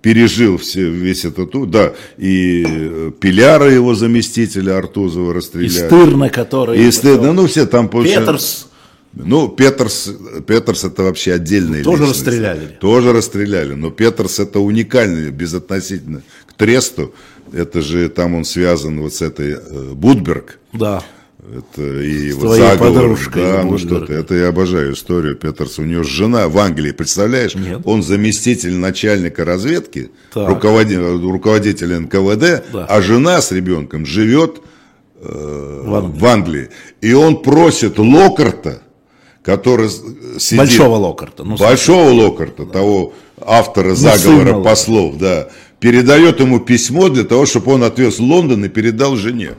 пережил все, весь этот, у- да, и э, Пиляра, его заместителя Артузова И расстреляли. Стырна, который... И стыдно, ну все там Петерс. Ну, Петерс, Петерс это вообще отдельная Тоже личность. расстреляли. Тоже расстреляли. Но Петерс это уникальный, безотносительно к Тресту. Это же там он связан вот с этой э, Будберг. Да. Это и вот твоей заговор. Да, ну Будберг. что ты, это я обожаю историю Петерса. У него жена в Англии, представляешь? Нет. Он заместитель начальника разведки, Так. руководи- руководитель НКВД, Да. а жена с ребенком живет э, В Англии. в Англии. И он просит Локарта, который с- сидит... Большого Локарта. Ну, Большого Локарта, того автора сына заговора Локарта. послов, да, передает ему письмо для того, чтобы он отвез в Лондон и передал жене.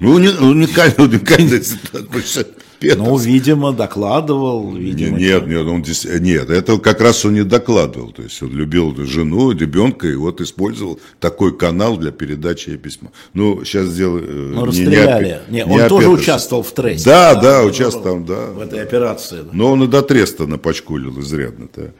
Ну, уни- уникальная, уникальная ситуация. Петр- Ну, видимо, докладывал, видимо. нет, нет, он нет, это как раз он не докладывал. То есть он любил жену, ребенка, и вот использовал такой канал для передачи письма. Ну, сейчас дело... э, Ну, не- не расстреляли. Пе- Не, не он тоже Петерсе. участвовал в тресте. Да, да, он участвовал, да. В этой операции. да. Но он и до треста напачкулил изрядно. -то.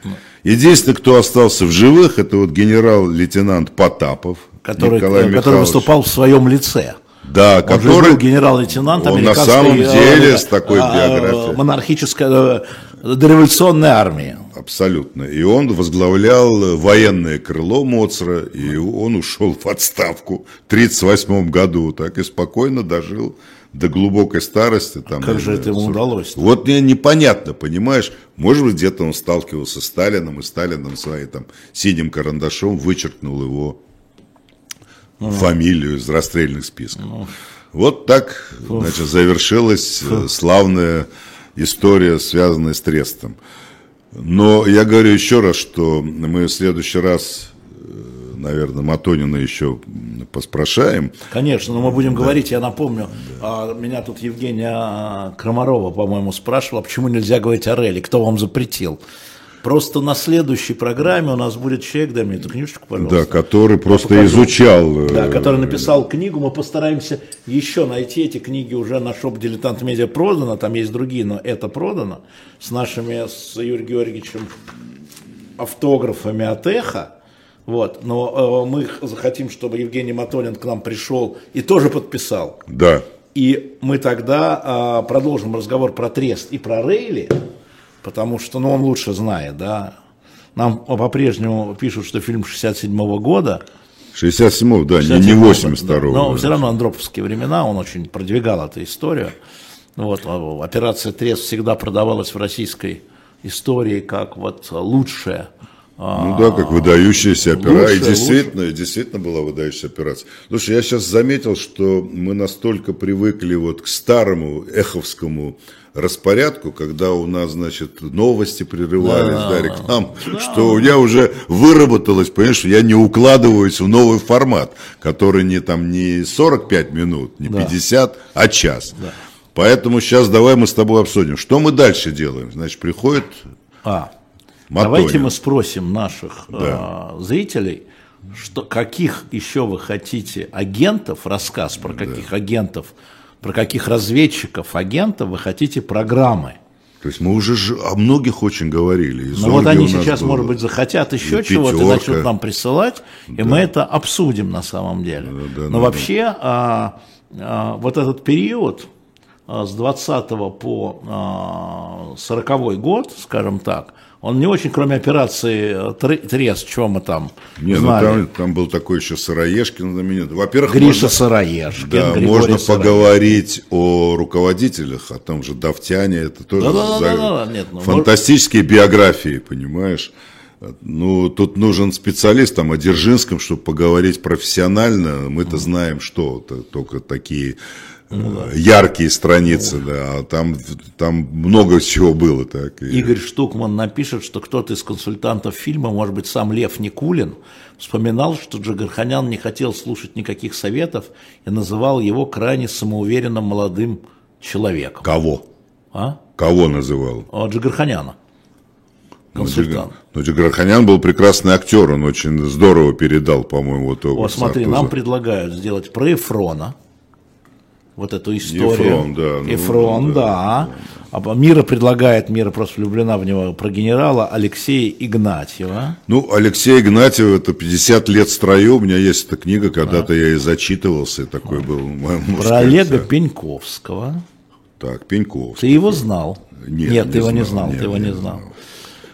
Единственный, кто остался в живых, это вот генерал-лейтенант Потапов. Который, Николай э, который Михайлович. выступал в своем лице. Да, Он который... был генерал-лейтенант он на самом э, деле э, с такой э, биографией. монархической э, дореволюционной армии. Абсолютно. И он возглавлял военное крыло Моцара, и он ушел в отставку в 1938 году, так и спокойно дожил до глубокой старости. Там, Как я же это ему удалось? Вот мне непонятно, понимаешь, может быть, где-то он сталкивался с Сталином, и Сталином своим там синим карандашом вычеркнул его Ну. фамилию из расстрельных списков. Вот так, значит, завершилась э, славная история, связанная с Трестом. Но я говорю еще раз, что мы в следующий раз, э, наверное, Матонина еще поспрашаем. Конечно, но мы будем говорить, я напомню, а, меня тут Евгения Крамарова, по-моему, спрашивала, почему нельзя говорить о Реле, кто вам запретил. Просто на следующей программе у нас будет человек, дай мне эту книжечку, пожалуйста. Да, который просто покажу. изучал. э, Да, который написал книгу, мы постараемся еще найти эти книги уже на шоп Дилетант Медиа продано, там есть другие, но это продано, с нашими, с Юрием Георгиевичем автографами от Эхо, вот, но э, мы захотим, чтобы Евгений Матонин к нам пришел и тоже подписал. Да. И мы тогда а, продолжим разговор про Трест и про Рейли, потому что ну, он лучше знает, да. Нам по-прежнему пишут, что фильм 67 года, 67-го, да, не, не 67-го, 82-го. да. Но все равно андроповские времена, он очень продвигал эту историю. Вот, а, операция Трест всегда продавалась в российской истории как вот лучшая. а, Ну да, как выдающаяся операция. И лучше, действительно, действительно была выдающаяся операция. Слушай, я сейчас заметил, что мы настолько привыкли вот к старому эховскому распорядку, когда у нас, значит, новости прерывались, да, реклам, что у меня уже выработалось, понимаешь, что я не укладываюсь в новый формат, который не там не 45 минут, не 50, а час. Поэтому сейчас давай мы с тобой обсудим, что мы дальше делаем. Значит, приходит А, Матонин. давайте мы спросим наших э, зрителей, что, каких еще вы хотите агентов, рассказ про каких агентов, про каких разведчиков, агентов вы хотите программы. То есть мы уже ж о многих очень говорили. Из Ну вот они сейчас, было. может быть, захотят еще чего-то начнут нам присылать, и мы это обсудим на самом деле. да, Но да, вообще а, а, вот этот период а, с 20 по а, 40 год, скажем так, он не очень, кроме операции э, Тре- Трест, чего мы там Не, ну знали. там, там был такой еще Сыроежкин знаменитый. Во-первых, Гриша можно, Сыроежкин, да, Григорий можно Сыроежкин. поговорить о руководителях, о том же Давтяне, это тоже Да-да-да, за- да-да, нет, ну, фантастические биографии, понимаешь? Ну, тут нужен специалист там о Дзержинском, чтобы поговорить профессионально. Мы-то знаем, что только такие э, яркие страницы, да, а там, там много чего было. Так, Игорь Штукман напишет, что кто-то из консультантов фильма, может быть, сам Лев Никулин, вспоминал, что Джигарханян не хотел слушать никаких советов и называл его крайне самоуверенным молодым человеком. Кого? А? Кого называл? А, Джигарханяна. консультант. Ну, Джигарханян был прекрасный актер, он очень здорово передал, по-моему, вот образ смотри, нам предлагают сделать про Эфрона. Вот эту историю. Ефрон, да, ну, Эфрон, да. А Мира предлагает, Мира просто влюблена в него, про генерала Алексея Игнатьева. Ну, Алексей Игнатьев, это 50 лет в строю, у меня есть эта книга, когда-то я и зачитывался, и такой был, можно Про сказать, Олега да. Пеньковского. Так, Пеньков. Ты его знал? Нет, ты не его не знал, нет, ты его не знал. знал.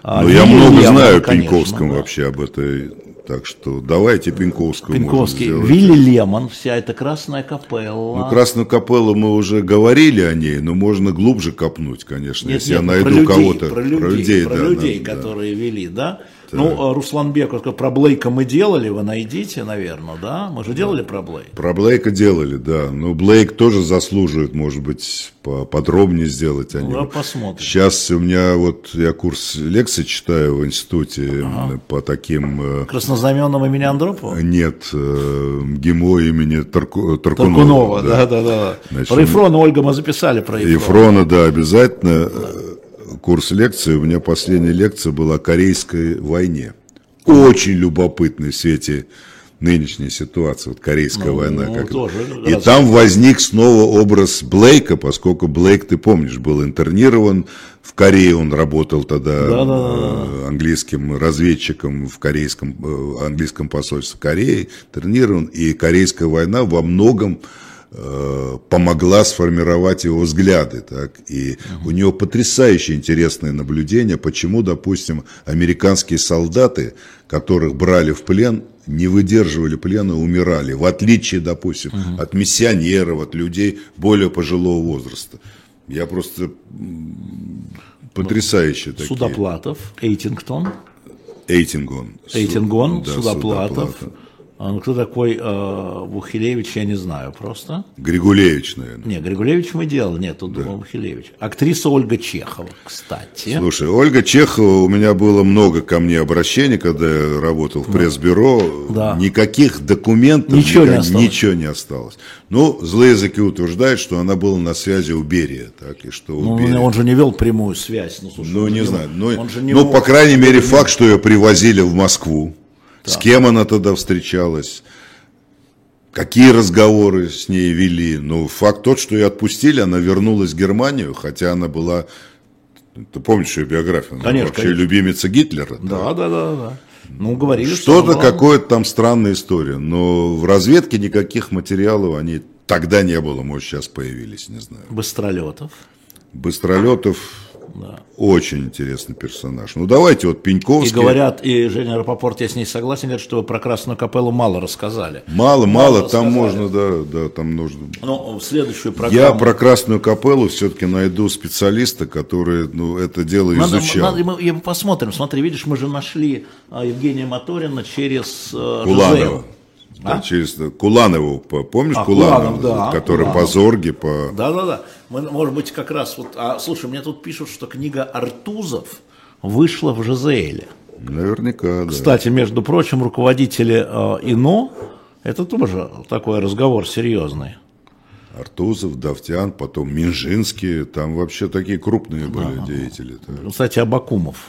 А, Но я Лилия много Лемон, знаю о Пеньковском да. вообще об этой, так что давайте Пеньковского можем Пеньковский. Вилли Лемон, вся эта красная капелла. Ну, Красную капеллу мы уже говорили о ней, но можно глубже копнуть, конечно, Нет, если нет, я про найду людей, кого-то. Про людей, про да, людей, да, да. которые вели, да? Ну, а Руслан Беков, про Блейка мы делали, вы найдите, наверное, да? Мы же делали про Блейка. Про Блейка делали, да. Но Блейк тоже заслуживает, может быть, подробнее сделать о Ну, нем. посмотрим. Сейчас у меня вот я курс лекций читаю в институте по таким э, Краснознаменным имени Андропова? нет э, ГИМО имени Тарку- Таркунова. Таркунова, да, да, да. Значит, Про Ефрона, Ольга, мы записали про Ефрона. Ефрона, да, обязательно. Э, Курс лекции, у меня последняя лекция была о Корейской войне. Очень любопытный в свете нынешней ситуации, вот Корейская Ну, война. ну, как- тоже И раз- там возник снова образ Блейка, поскольку Блейк, ты помнишь, был интернирован в Корее, он работал тогда э, английским разведчиком в корейском, э, английском посольстве Кореи, интернирован, и Корейская война во многом э, помогла сформировать его взгляды. Так? И у него потрясающе интересное наблюдение, почему, допустим, американские солдаты, которых брали в плен, не выдерживали плена, умирали, в отличие, допустим, от миссионеров, от людей более пожилого возраста. Я просто м, потрясающие такие. Судоплатов, Эйтингтон, Эйтингон. Эйтингон, Да, Судоплатов. Судоплатов. А, ну, кто такой э, Бухилевич, я не знаю просто. Григулевич, наверное. Не, Григулевич мы делали, нет, тут думал Бухилевич. Актриса Ольга Чехова, кстати. Слушай, Ольга Чехова, у меня было много ко мне обращений, когда я работал в пресс-бюро. Да. Никаких документов, Ничего не никак- осталось. ничего не осталось. Ну, злые языки утверждают, что она была на связи у Берия. Так, и что у Ну, Берия- он же не вел прямую связь. Ну, слушай, Ну, он же не знаю. Ну, он же не ну, мог- по крайней мере, факт, что ее привозили в Москву. С кем она тогда встречалась? Какие разговоры с ней вели? Ну, факт тот, что ее отпустили, она вернулась в Германию, хотя она была... Ты помнишь ее биографию? Она Конечно, вообще конечно. любимица Гитлера. Да, да, да, да. Ну, говорили, что Что-то, была- какое-то там странная история. Но в разведке никаких материалов они тогда не было, может, сейчас появились, не знаю. Быстролетов. Быстролетов очень интересный персонаж. Ну, давайте вот И Пеньковский. говорят, и Женя Рапопорт, я с ней согласен, говорит, что вы про Красную Капеллу мало рассказали. Мало, мало, там рассказали. можно, да, да, там нужно. Ну, в следующую Я программу... про Красную Капеллу все-таки найду специалиста, который, ну, это дело Надо, изучал. надо- мы, мы посмотрим. Смотри, видишь, мы же нашли а, Евгения Моторина через э, Куланова. Да, А? через Куланову, по- помнишь А, Куланов, Куланов, да, который по Куланов. Зорге, по... Да, да, да. Мы, может быть, как раз вот. А, слушай, мне тут пишут, что книга Артузов вышла в Жизеле. Наверняка, да. Кстати, между прочим, руководители э, ИНО, это тоже такой разговор серьезный. Артузов, Давтян, потом Минжинский, там вообще такие крупные были деятели. да. Кстати, Абакумов.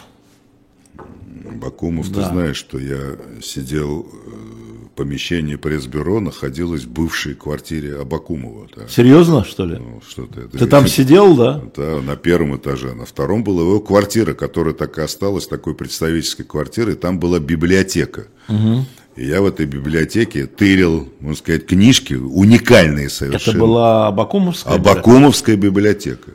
Бакумов, Да. ты знаешь, что я сидел э, помещении пресс-бюро, находилась в бывшей квартире Абакумова. да. Серьезно, что ли? Ну, что-то это Ты там сидел, да? Да, на первом этаже. На втором была его квартира, которая так и осталась, такой представительской квартирой. Там была библиотека. И я в этой библиотеке тырил, можно сказать, книжки, уникальные Это совершенно. была Абакумовская? Абакумовская библиотека.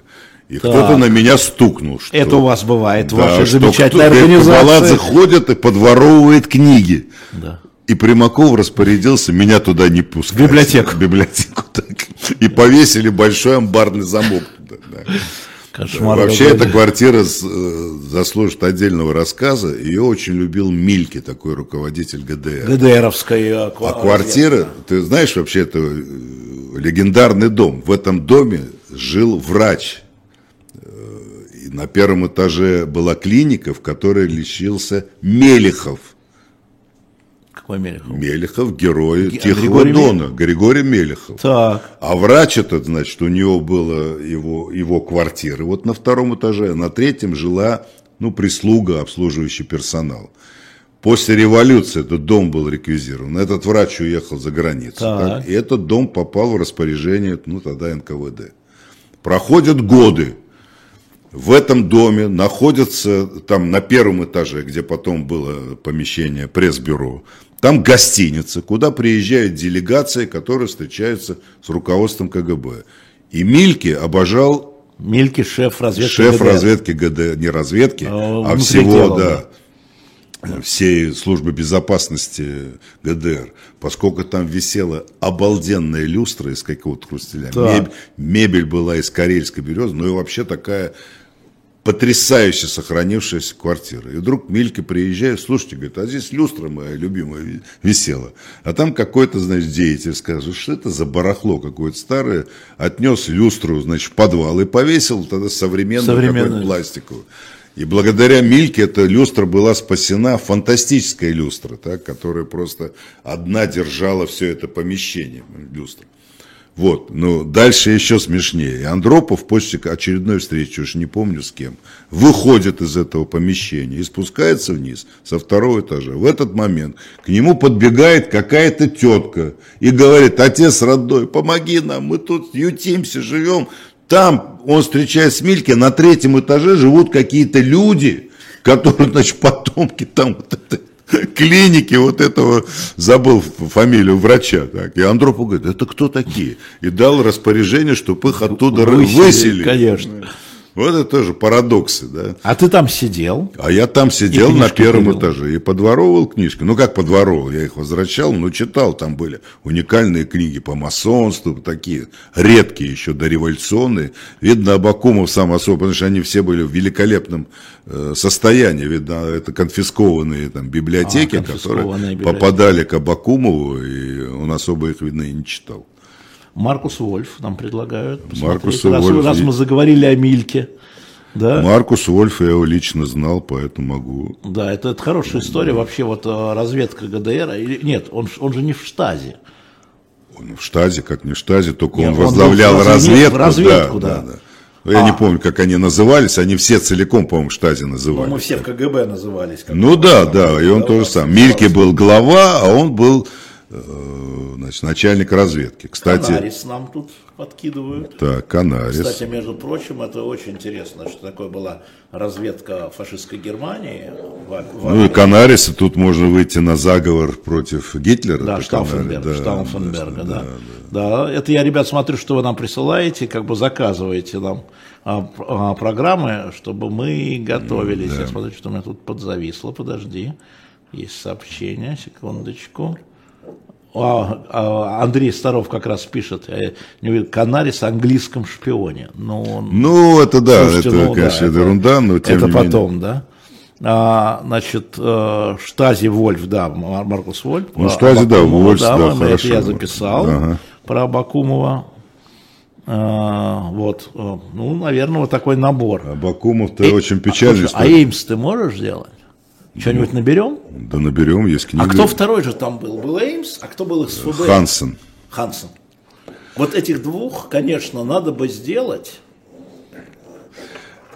И Так. кто-то на меня стукнул. Что, Это у вас бывает Да, вашей что замечательной кто- Кабаладзе организации. ходит и подворовывает книги. Да. И Примаков распорядился меня туда не пускать. В библиотеку. В библиотеку, так. И повесили большой амбарный замок да. Кошмар Вообще эта квартира э, заслужит отдельного рассказа. Ее очень любил Мильки, такой руководитель ГДР. ГДРовская А квартира, ты знаешь, вообще это э, легендарный дом. В этом доме жил врач. Э, и на первом этаже была клиника, в которой лечился Мелехов. Какой Мелехов? Мелехов, герой Ге- Тихого Григорий Дона, Григорий Мелехов. Так. А врач этот, значит, у него была его, его квартира вот на втором этаже, а на третьем жила ну, прислуга, обслуживающий персонал. После революции этот дом был реквизирован. Этот врач уехал за границу. Так. так, и этот дом попал в распоряжение, ну, тогда НКВД. Проходят годы. В этом доме находится, там на первом этаже, где потом было помещение пресс-бюро, там гостиница, куда приезжают делегации, которые встречаются с руководством КГБ. И Мильки обожал Мильки шеф разведки. шеф ГДР. разведки ГД, не разведки, А, а всего, дела, да, всей службы безопасности ГДР, поскольку там висела обалденная люстра из какого-то хрустеля, Так. мебель, мебель была из карельской березы, ну и вообще такая потрясающе сохранившаяся квартира. И вдруг Милька приезжает, слушайте, говорит, а здесь люстра моя любимая ви- висела. А там какой-то, значит, деятель скажет, что это за барахло какое-то старое, отнес люстру, значит, в подвал и повесил тогда современную, Современную. пластиковую. И благодаря Мильке эта люстра была спасена, фантастическая люстра, так, которая просто одна держала все это помещение, люстра. Вот, ну, дальше еще смешнее. Андропов после очередной встречи, уж не помню с кем, выходит из этого помещения и спускается вниз со второго этажа. В этот момент к нему подбегает какая-то тетка и говорит, отец родной, помоги нам, мы тут ютимся, живем. Там он встречает с Мильки, на третьем этаже живут какие-то люди, которые, значит, потомки там вот это, клиники вот этого, забыл фамилию врача, так, и Андропов говорит, это кто такие? И дал распоряжение, чтобы их оттуда Выселили. Конечно. Вот это тоже парадоксы, да. А ты там сидел? А я там сидел на первом пилил. этаже и подворовывал книжки. Ну, как подворовывал, я их возвращал, но читал. Там были уникальные книги по масонству, такие редкие еще дореволюционные. Видно, Абакумов сам особо, потому что они все были в великолепном э, состоянии. Видно, это конфискованные там библиотеки, А, которые библиотеки. попадали к Абакумову, и он особо их, видно, и не читал. Маркус Вольф нам предлагают. Маркус раз, Вольф. раз мы заговорили о Мильке. Да, Маркус Вольф я его лично знал, поэтому могу да это, это хорошая история. Вообще вот э, разведка ГДР. Или, нет, он, он же не в штазе. Он в штазе, как не в штазе, только Нет, он он возглавлял в разведку, разведку. в разведку, да, да. да, да. Я А. не помню, как они назывались, они все целиком, по-моему, в штазе Ну, назывались. мы все в КГБ назывались. как Ну да, да, и он да, тоже сам. Мильки был глава, а он был э, значит, начальник разведки. Кстати, Канарис нам тут подкидывают. так, Канарис. Кстати, между прочим, это очень интересно, что такое была разведка фашистской Германии. в- в Ну и Канариса, тут можно выйти на заговор против Гитлера. Да, Штауфенберг, Канарис, да, Штауфенберга, да, да. это я, ребят, смотрю, что вы нам присылаете, как бы заказываете нам а, а, программы, чтобы мы готовились. Я смотрю, что у меня тут подзависло, подожди. Есть сообщение, секундочку. А, а, Андрей Старов как раз пишет, э, Канарис английском шпионе. Ну, Ну, это да, Слушайте, это, ну да, конечно, это- ерунда, но тем это не потом, менее. да. А, значит, э, Штази Вольф, да, Мар- Маркус Вольф. Ну, Про Штази, да, Абакумова, Вольф, да, мы- хорошо. Это я записал Ага. про Абакумова. А, вот, э, ну, наверное, вот такой набор. Абакумов-то очень а, печальный. слушай, а Эймс ты можешь сделать? Что-нибудь наберем? Да наберем, есть книга. А кто второй же там был? Был Эймс, а кто был ФБР? Хансен. Хансен. Вот этих двух, конечно, надо бы сделать.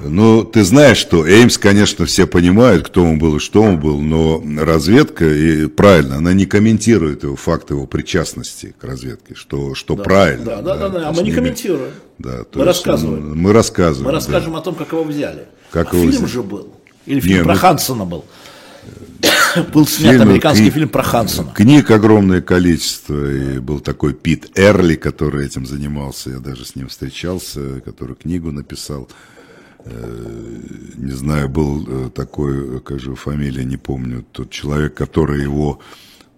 Ну, ты знаешь, что Эймс, конечно, все понимают, кто он был и что он был, но разведка, и правильно, она не комментирует его факт его причастности к разведке, что, что правильно. Да, да, да, да. то А мы не комментируем. Да, то Мы есть, рассказываем. Мы рассказываем. Мы да. расскажем о том, как его взяли. Как а его фильм взяли. же был. Или фильм Не, про ну- Хансона был. был снят Фильмы, американский кни- фильм про Хансона. Книг огромное количество, и был такой Пит Эрли, который этим занимался, я даже с ним встречался, который книгу написал. Э, Не знаю, был э, такой, как же фамилия, не помню, тот человек, который его,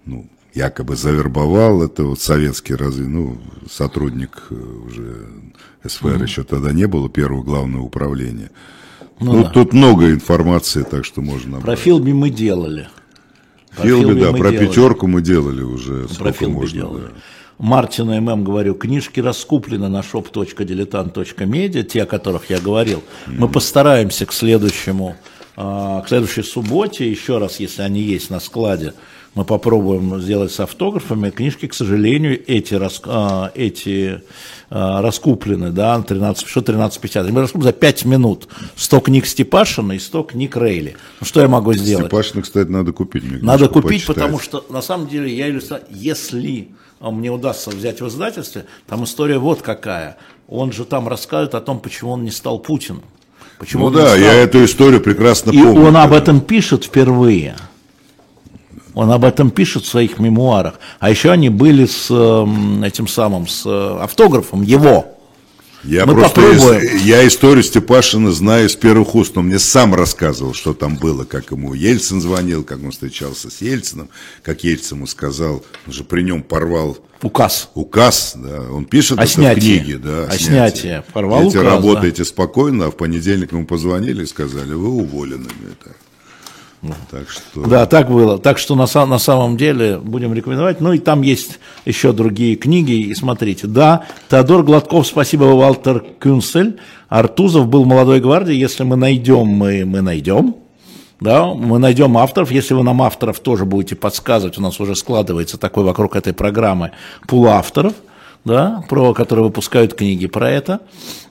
ну, якобы завербовал, это вот советский разве, ну, сотрудник э, уже СФР еще тогда не было, первого главного управления. Ну, да. тут много информации, так что можно Про набрать. Филби мы делали. Про Филби, Филби да, про делали. пятерку мы делали уже. Про сколько Филби можно, делали. да. Мартину ММ говорю, книжки раскуплены на shop.diletant.media, те, о которых я говорил. Мы постараемся к следующему а, к следующей субботе, еще раз, если они есть на складе, мы попробуем сделать с автографами. Книжки, к сожалению, эти, а, эти раскуплены, да, 13, что 13,50. Мы раскуплены за 5 минут. 100 книг Степашина и 100 книг Рейли. Ну, что я могу сделать? Степашина, кстати, надо купить. Надо купить, почитать. потому что, на самом деле, я иллюстрирую, если мне удастся взять в издательстве, там история вот какая. Он же там рассказывает о том, почему он не стал Путиным. Почему ну да, стал... я эту историю прекрасно и помню. И он об этом пишет впервые. Он об этом пишет в своих мемуарах. А еще они были с эм, этим самым, с э, автографом его. Я Мы просто попробуем. я историю Степашина знаю с первых уст, но мне сам рассказывал, что там было, как ему Ельцин звонил, как он встречался с Ельцином, как Ельцин ему сказал, он же при нем порвал указ. Указ, да, он пишет о это снятии. в книге, да, о, о снятии. снятии. Порвал Эти указ, работаете да. спокойно, а в понедельник ему позвонили и сказали, вы уволены. Это. Так что... Да, так было. Так что на, на самом деле будем рекомендовать. Ну и там есть еще другие книги. И смотрите, да, Теодор Гладков, спасибо, Валтер Кюнсель. Артузов был молодой гвардии. Если мы найдем, мы, мы найдем. Да, мы найдем авторов. Если вы нам авторов тоже будете подсказывать, у нас уже складывается такой вокруг этой программы пул авторов – да, про, которые выпускают книги про это.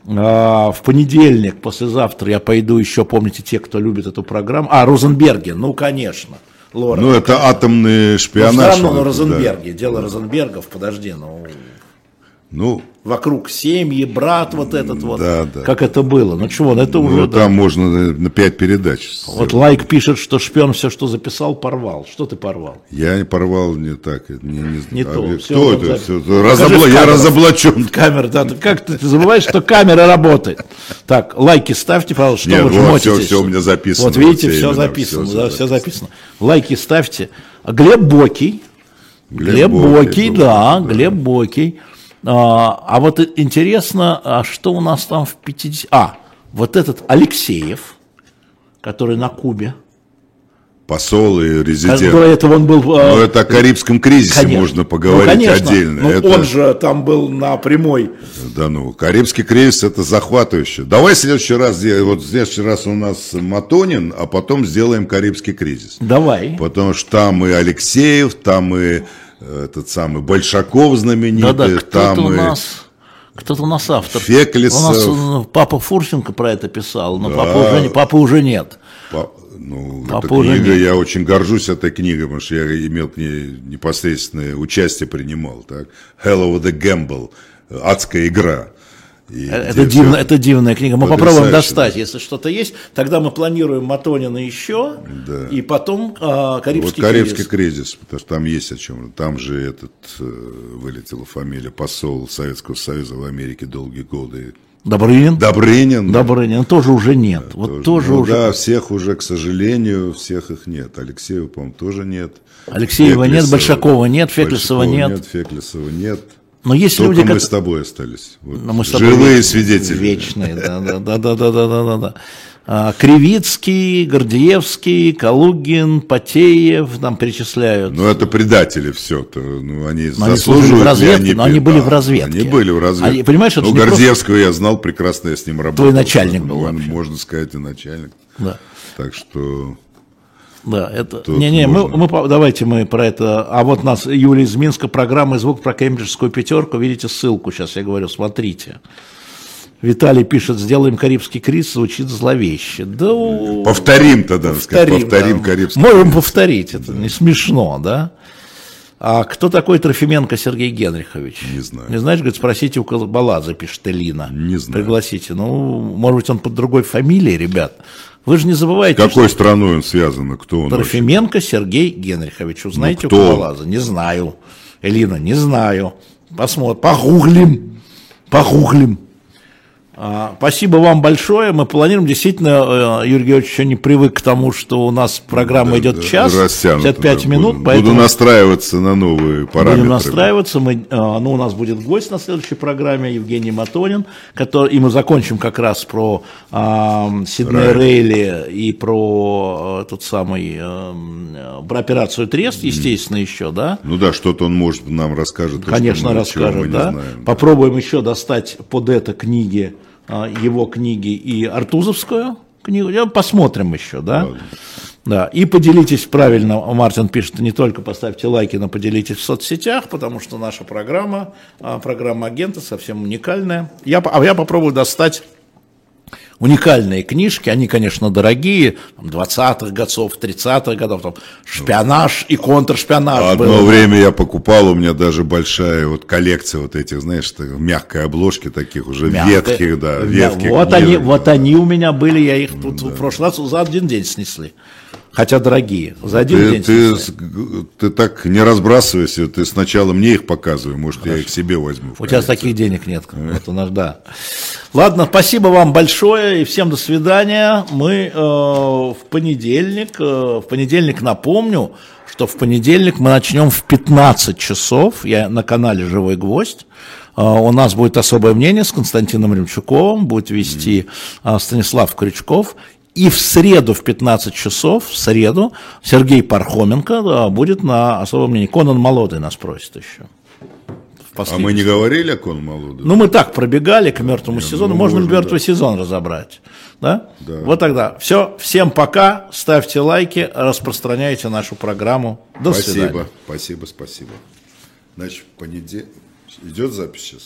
А, в понедельник, послезавтра я пойду еще, помните, те, кто любит эту программу. А, Розенберге, ну, конечно. Лора, ну, это атомный шпионаж. Ну, все равно, Розенберге, да. дело Розенбергов, подожди, ну... Ну, вокруг семьи, брат вот этот вот, да, да. как это было. Ну чего, ну, это ну, уже... Там да. можно на пять передач. Вот Лайк пишет, что шпион все, что записал, порвал. Что ты порвал? Я не порвал, не так. Не, не, не а, то. Кто это? Все, разобла... Я разоблачен. Камера, да. Как ты, ты забываешь, что камера работает? Так, лайки ставьте, пожалуйста, что Нет, вы вот, все, все у меня записано. Вот видите, все записано, все, да, все записано. Лайки ставьте. Глеб Бокий. Глеб, Бокий, да, да, Глеб Бокий. А, а вот интересно, а что у нас там в 50... А, вот этот Алексеев, который на Кубе. Посол и резидент. До этого он был... Ну, это о Карибском кризисе конечно. можно ну, поговорить ну, конечно. отдельно. Но это... Он же там был на прямой. Да ну, Карибский кризис это захватывающе. Давай в следующий раз, вот в следующий раз у нас Матонин, а потом сделаем Карибский кризис. Давай. Потому что там и Алексеев, там и этот самый Большаков знаменитый, да, да, там у нас, кто-то у нас автор. Феклисов. У нас ну, папа Фурсенко про это писал, но да. папа, уже, папа уже нет. Па, ну, папа эта книга, нет. я очень горжусь этой книгой, потому что я имел к ней непосредственное участие, принимал. Так? Hell of the Gamble, адская игра. И это, дивно, это дивная книга. Мы попробуем достать, если что-то есть. Тогда мы планируем Матонина еще, да. и потом э, Карибский, вот Карибский кризис. кризис, потому что там есть о чем. Там же этот э, вылетела фамилия посол Советского Союза в Америке долгие годы. Добрынин? Добрынин. Добрынин тоже уже нет. Да, вот тоже, тоже ну, уже. Да, всех уже, к сожалению, всех их нет. Алексеева, по-моему, тоже нет. Алексеева Феклисова, нет, Большакова нет, Феклисова нет. нет. Феклисова нет. Но есть Только люди, мы как... с тобой остались. Вот. Но мы с тобой Живые веч... свидетели. Вечные, да-да-да-да-да-да-да. А, Кривицкий, Гордеевский, Калугин, Потеев, там перечисляют. Ну, это предатели все. -то. Ну, они но заслуживают. Они разведке, они... но они были в разведке. Они были в а, разведке. Они, понимаешь, ну, Гордеевского просто... я знал прекрасно, я с ним работал. Твой начальник был. Он, вообще. можно сказать, и начальник. Да. Так что... Да, это... Не-не, мы, мы, давайте мы про это... А вот нас Юлия из Минска, программа «Звук» про кембриджскую пятерку. Видите ссылку, сейчас я говорю, смотрите. Виталий пишет, сделаем Карибский кризис, звучит зловеще. Да, повторим тогда, повторим, сказать, повторим да. Карибский Можем кризис. повторить, это не смешно, да? А кто такой Трофименко Сергей Генрихович? Не знаю. Не знаешь, говорит, спросите у Балаза, пишет Элина. Не знаю. Пригласите. Ну, может быть, он под другой фамилией, ребят. Вы же не забывайте, Какой что... страной он связан, кто он? Трофименко вообще? Сергей Генрихович. Узнаете ну, кто? у Кабалаза? Не знаю. Элина, не знаю. Посмотрим, погуглим. Погуглим. А, спасибо вам большое. Мы планируем. Действительно, э, Юрий Георгиевич еще не привык к тому, что у нас программа да, идет да, час, 55 да, минут. Буду, поэтому буду настраиваться на новые параметры. Будем настраиваться. Мы, э, ну, у нас будет гость на следующей программе, Евгений Матонин, который, и мы закончим как раз про э, Сидней Рейли и про э, тот самый, э, про операцию Трест, естественно, еще, да? Ну да, что-то он, может, нам расскажет. Конечно, мы, расскажет, да. Знаем, Попробуем еще достать под это книги его книги и Артузовскую, книгу, посмотрим еще, да? Да, и поделитесь правильно, Мартин пишет, не только поставьте лайки, но поделитесь в соцсетях, потому что наша программа, а, программа агента совсем уникальная. Я, а я попробую достать уникальные книжки, они, конечно, дорогие, там, 20-х годов, 30-х годов, там, шпионаж и контршпионаж. Одно был. время я покупал, у меня даже большая вот коллекция вот этих, знаешь, мягкой обложки таких уже Мягкая. ветхих, да, ветхих. Вот книжек, они, да. вот они у меня были, я их тут в прошлый раз за один день снесли. Хотя дорогие, за один Ты, день ты, ты так не разбрасывайся, ты сначала мне их показывай, может, я их себе возьму. У тебя таких денег нет. Вот у нас, да. Ладно, спасибо вам большое и всем до свидания. Мы э, в понедельник, э, в понедельник напомню, что в понедельник мы начнем в 15 часов. Я на канале «Живой гвоздь». Э, У нас будет особое мнение с Константином Ремчуковым, будет вести э, Станислав Крючков. И в среду в 15 часов, в среду, Сергей Пархоменко да, будет на особом мнении. Конан Молодый нас просит еще. А мы не говорили о Кон Молоде? ну, мы так пробегали к мертвому сезону, ну, можно можно, мертвый сезон разобрать. Да? Да. Вот тогда. Все, всем пока, ставьте лайки, распространяйте нашу программу. До свидания. спасибо, спасибо, спасибо. Значит, понедельник. Идет запись сейчас?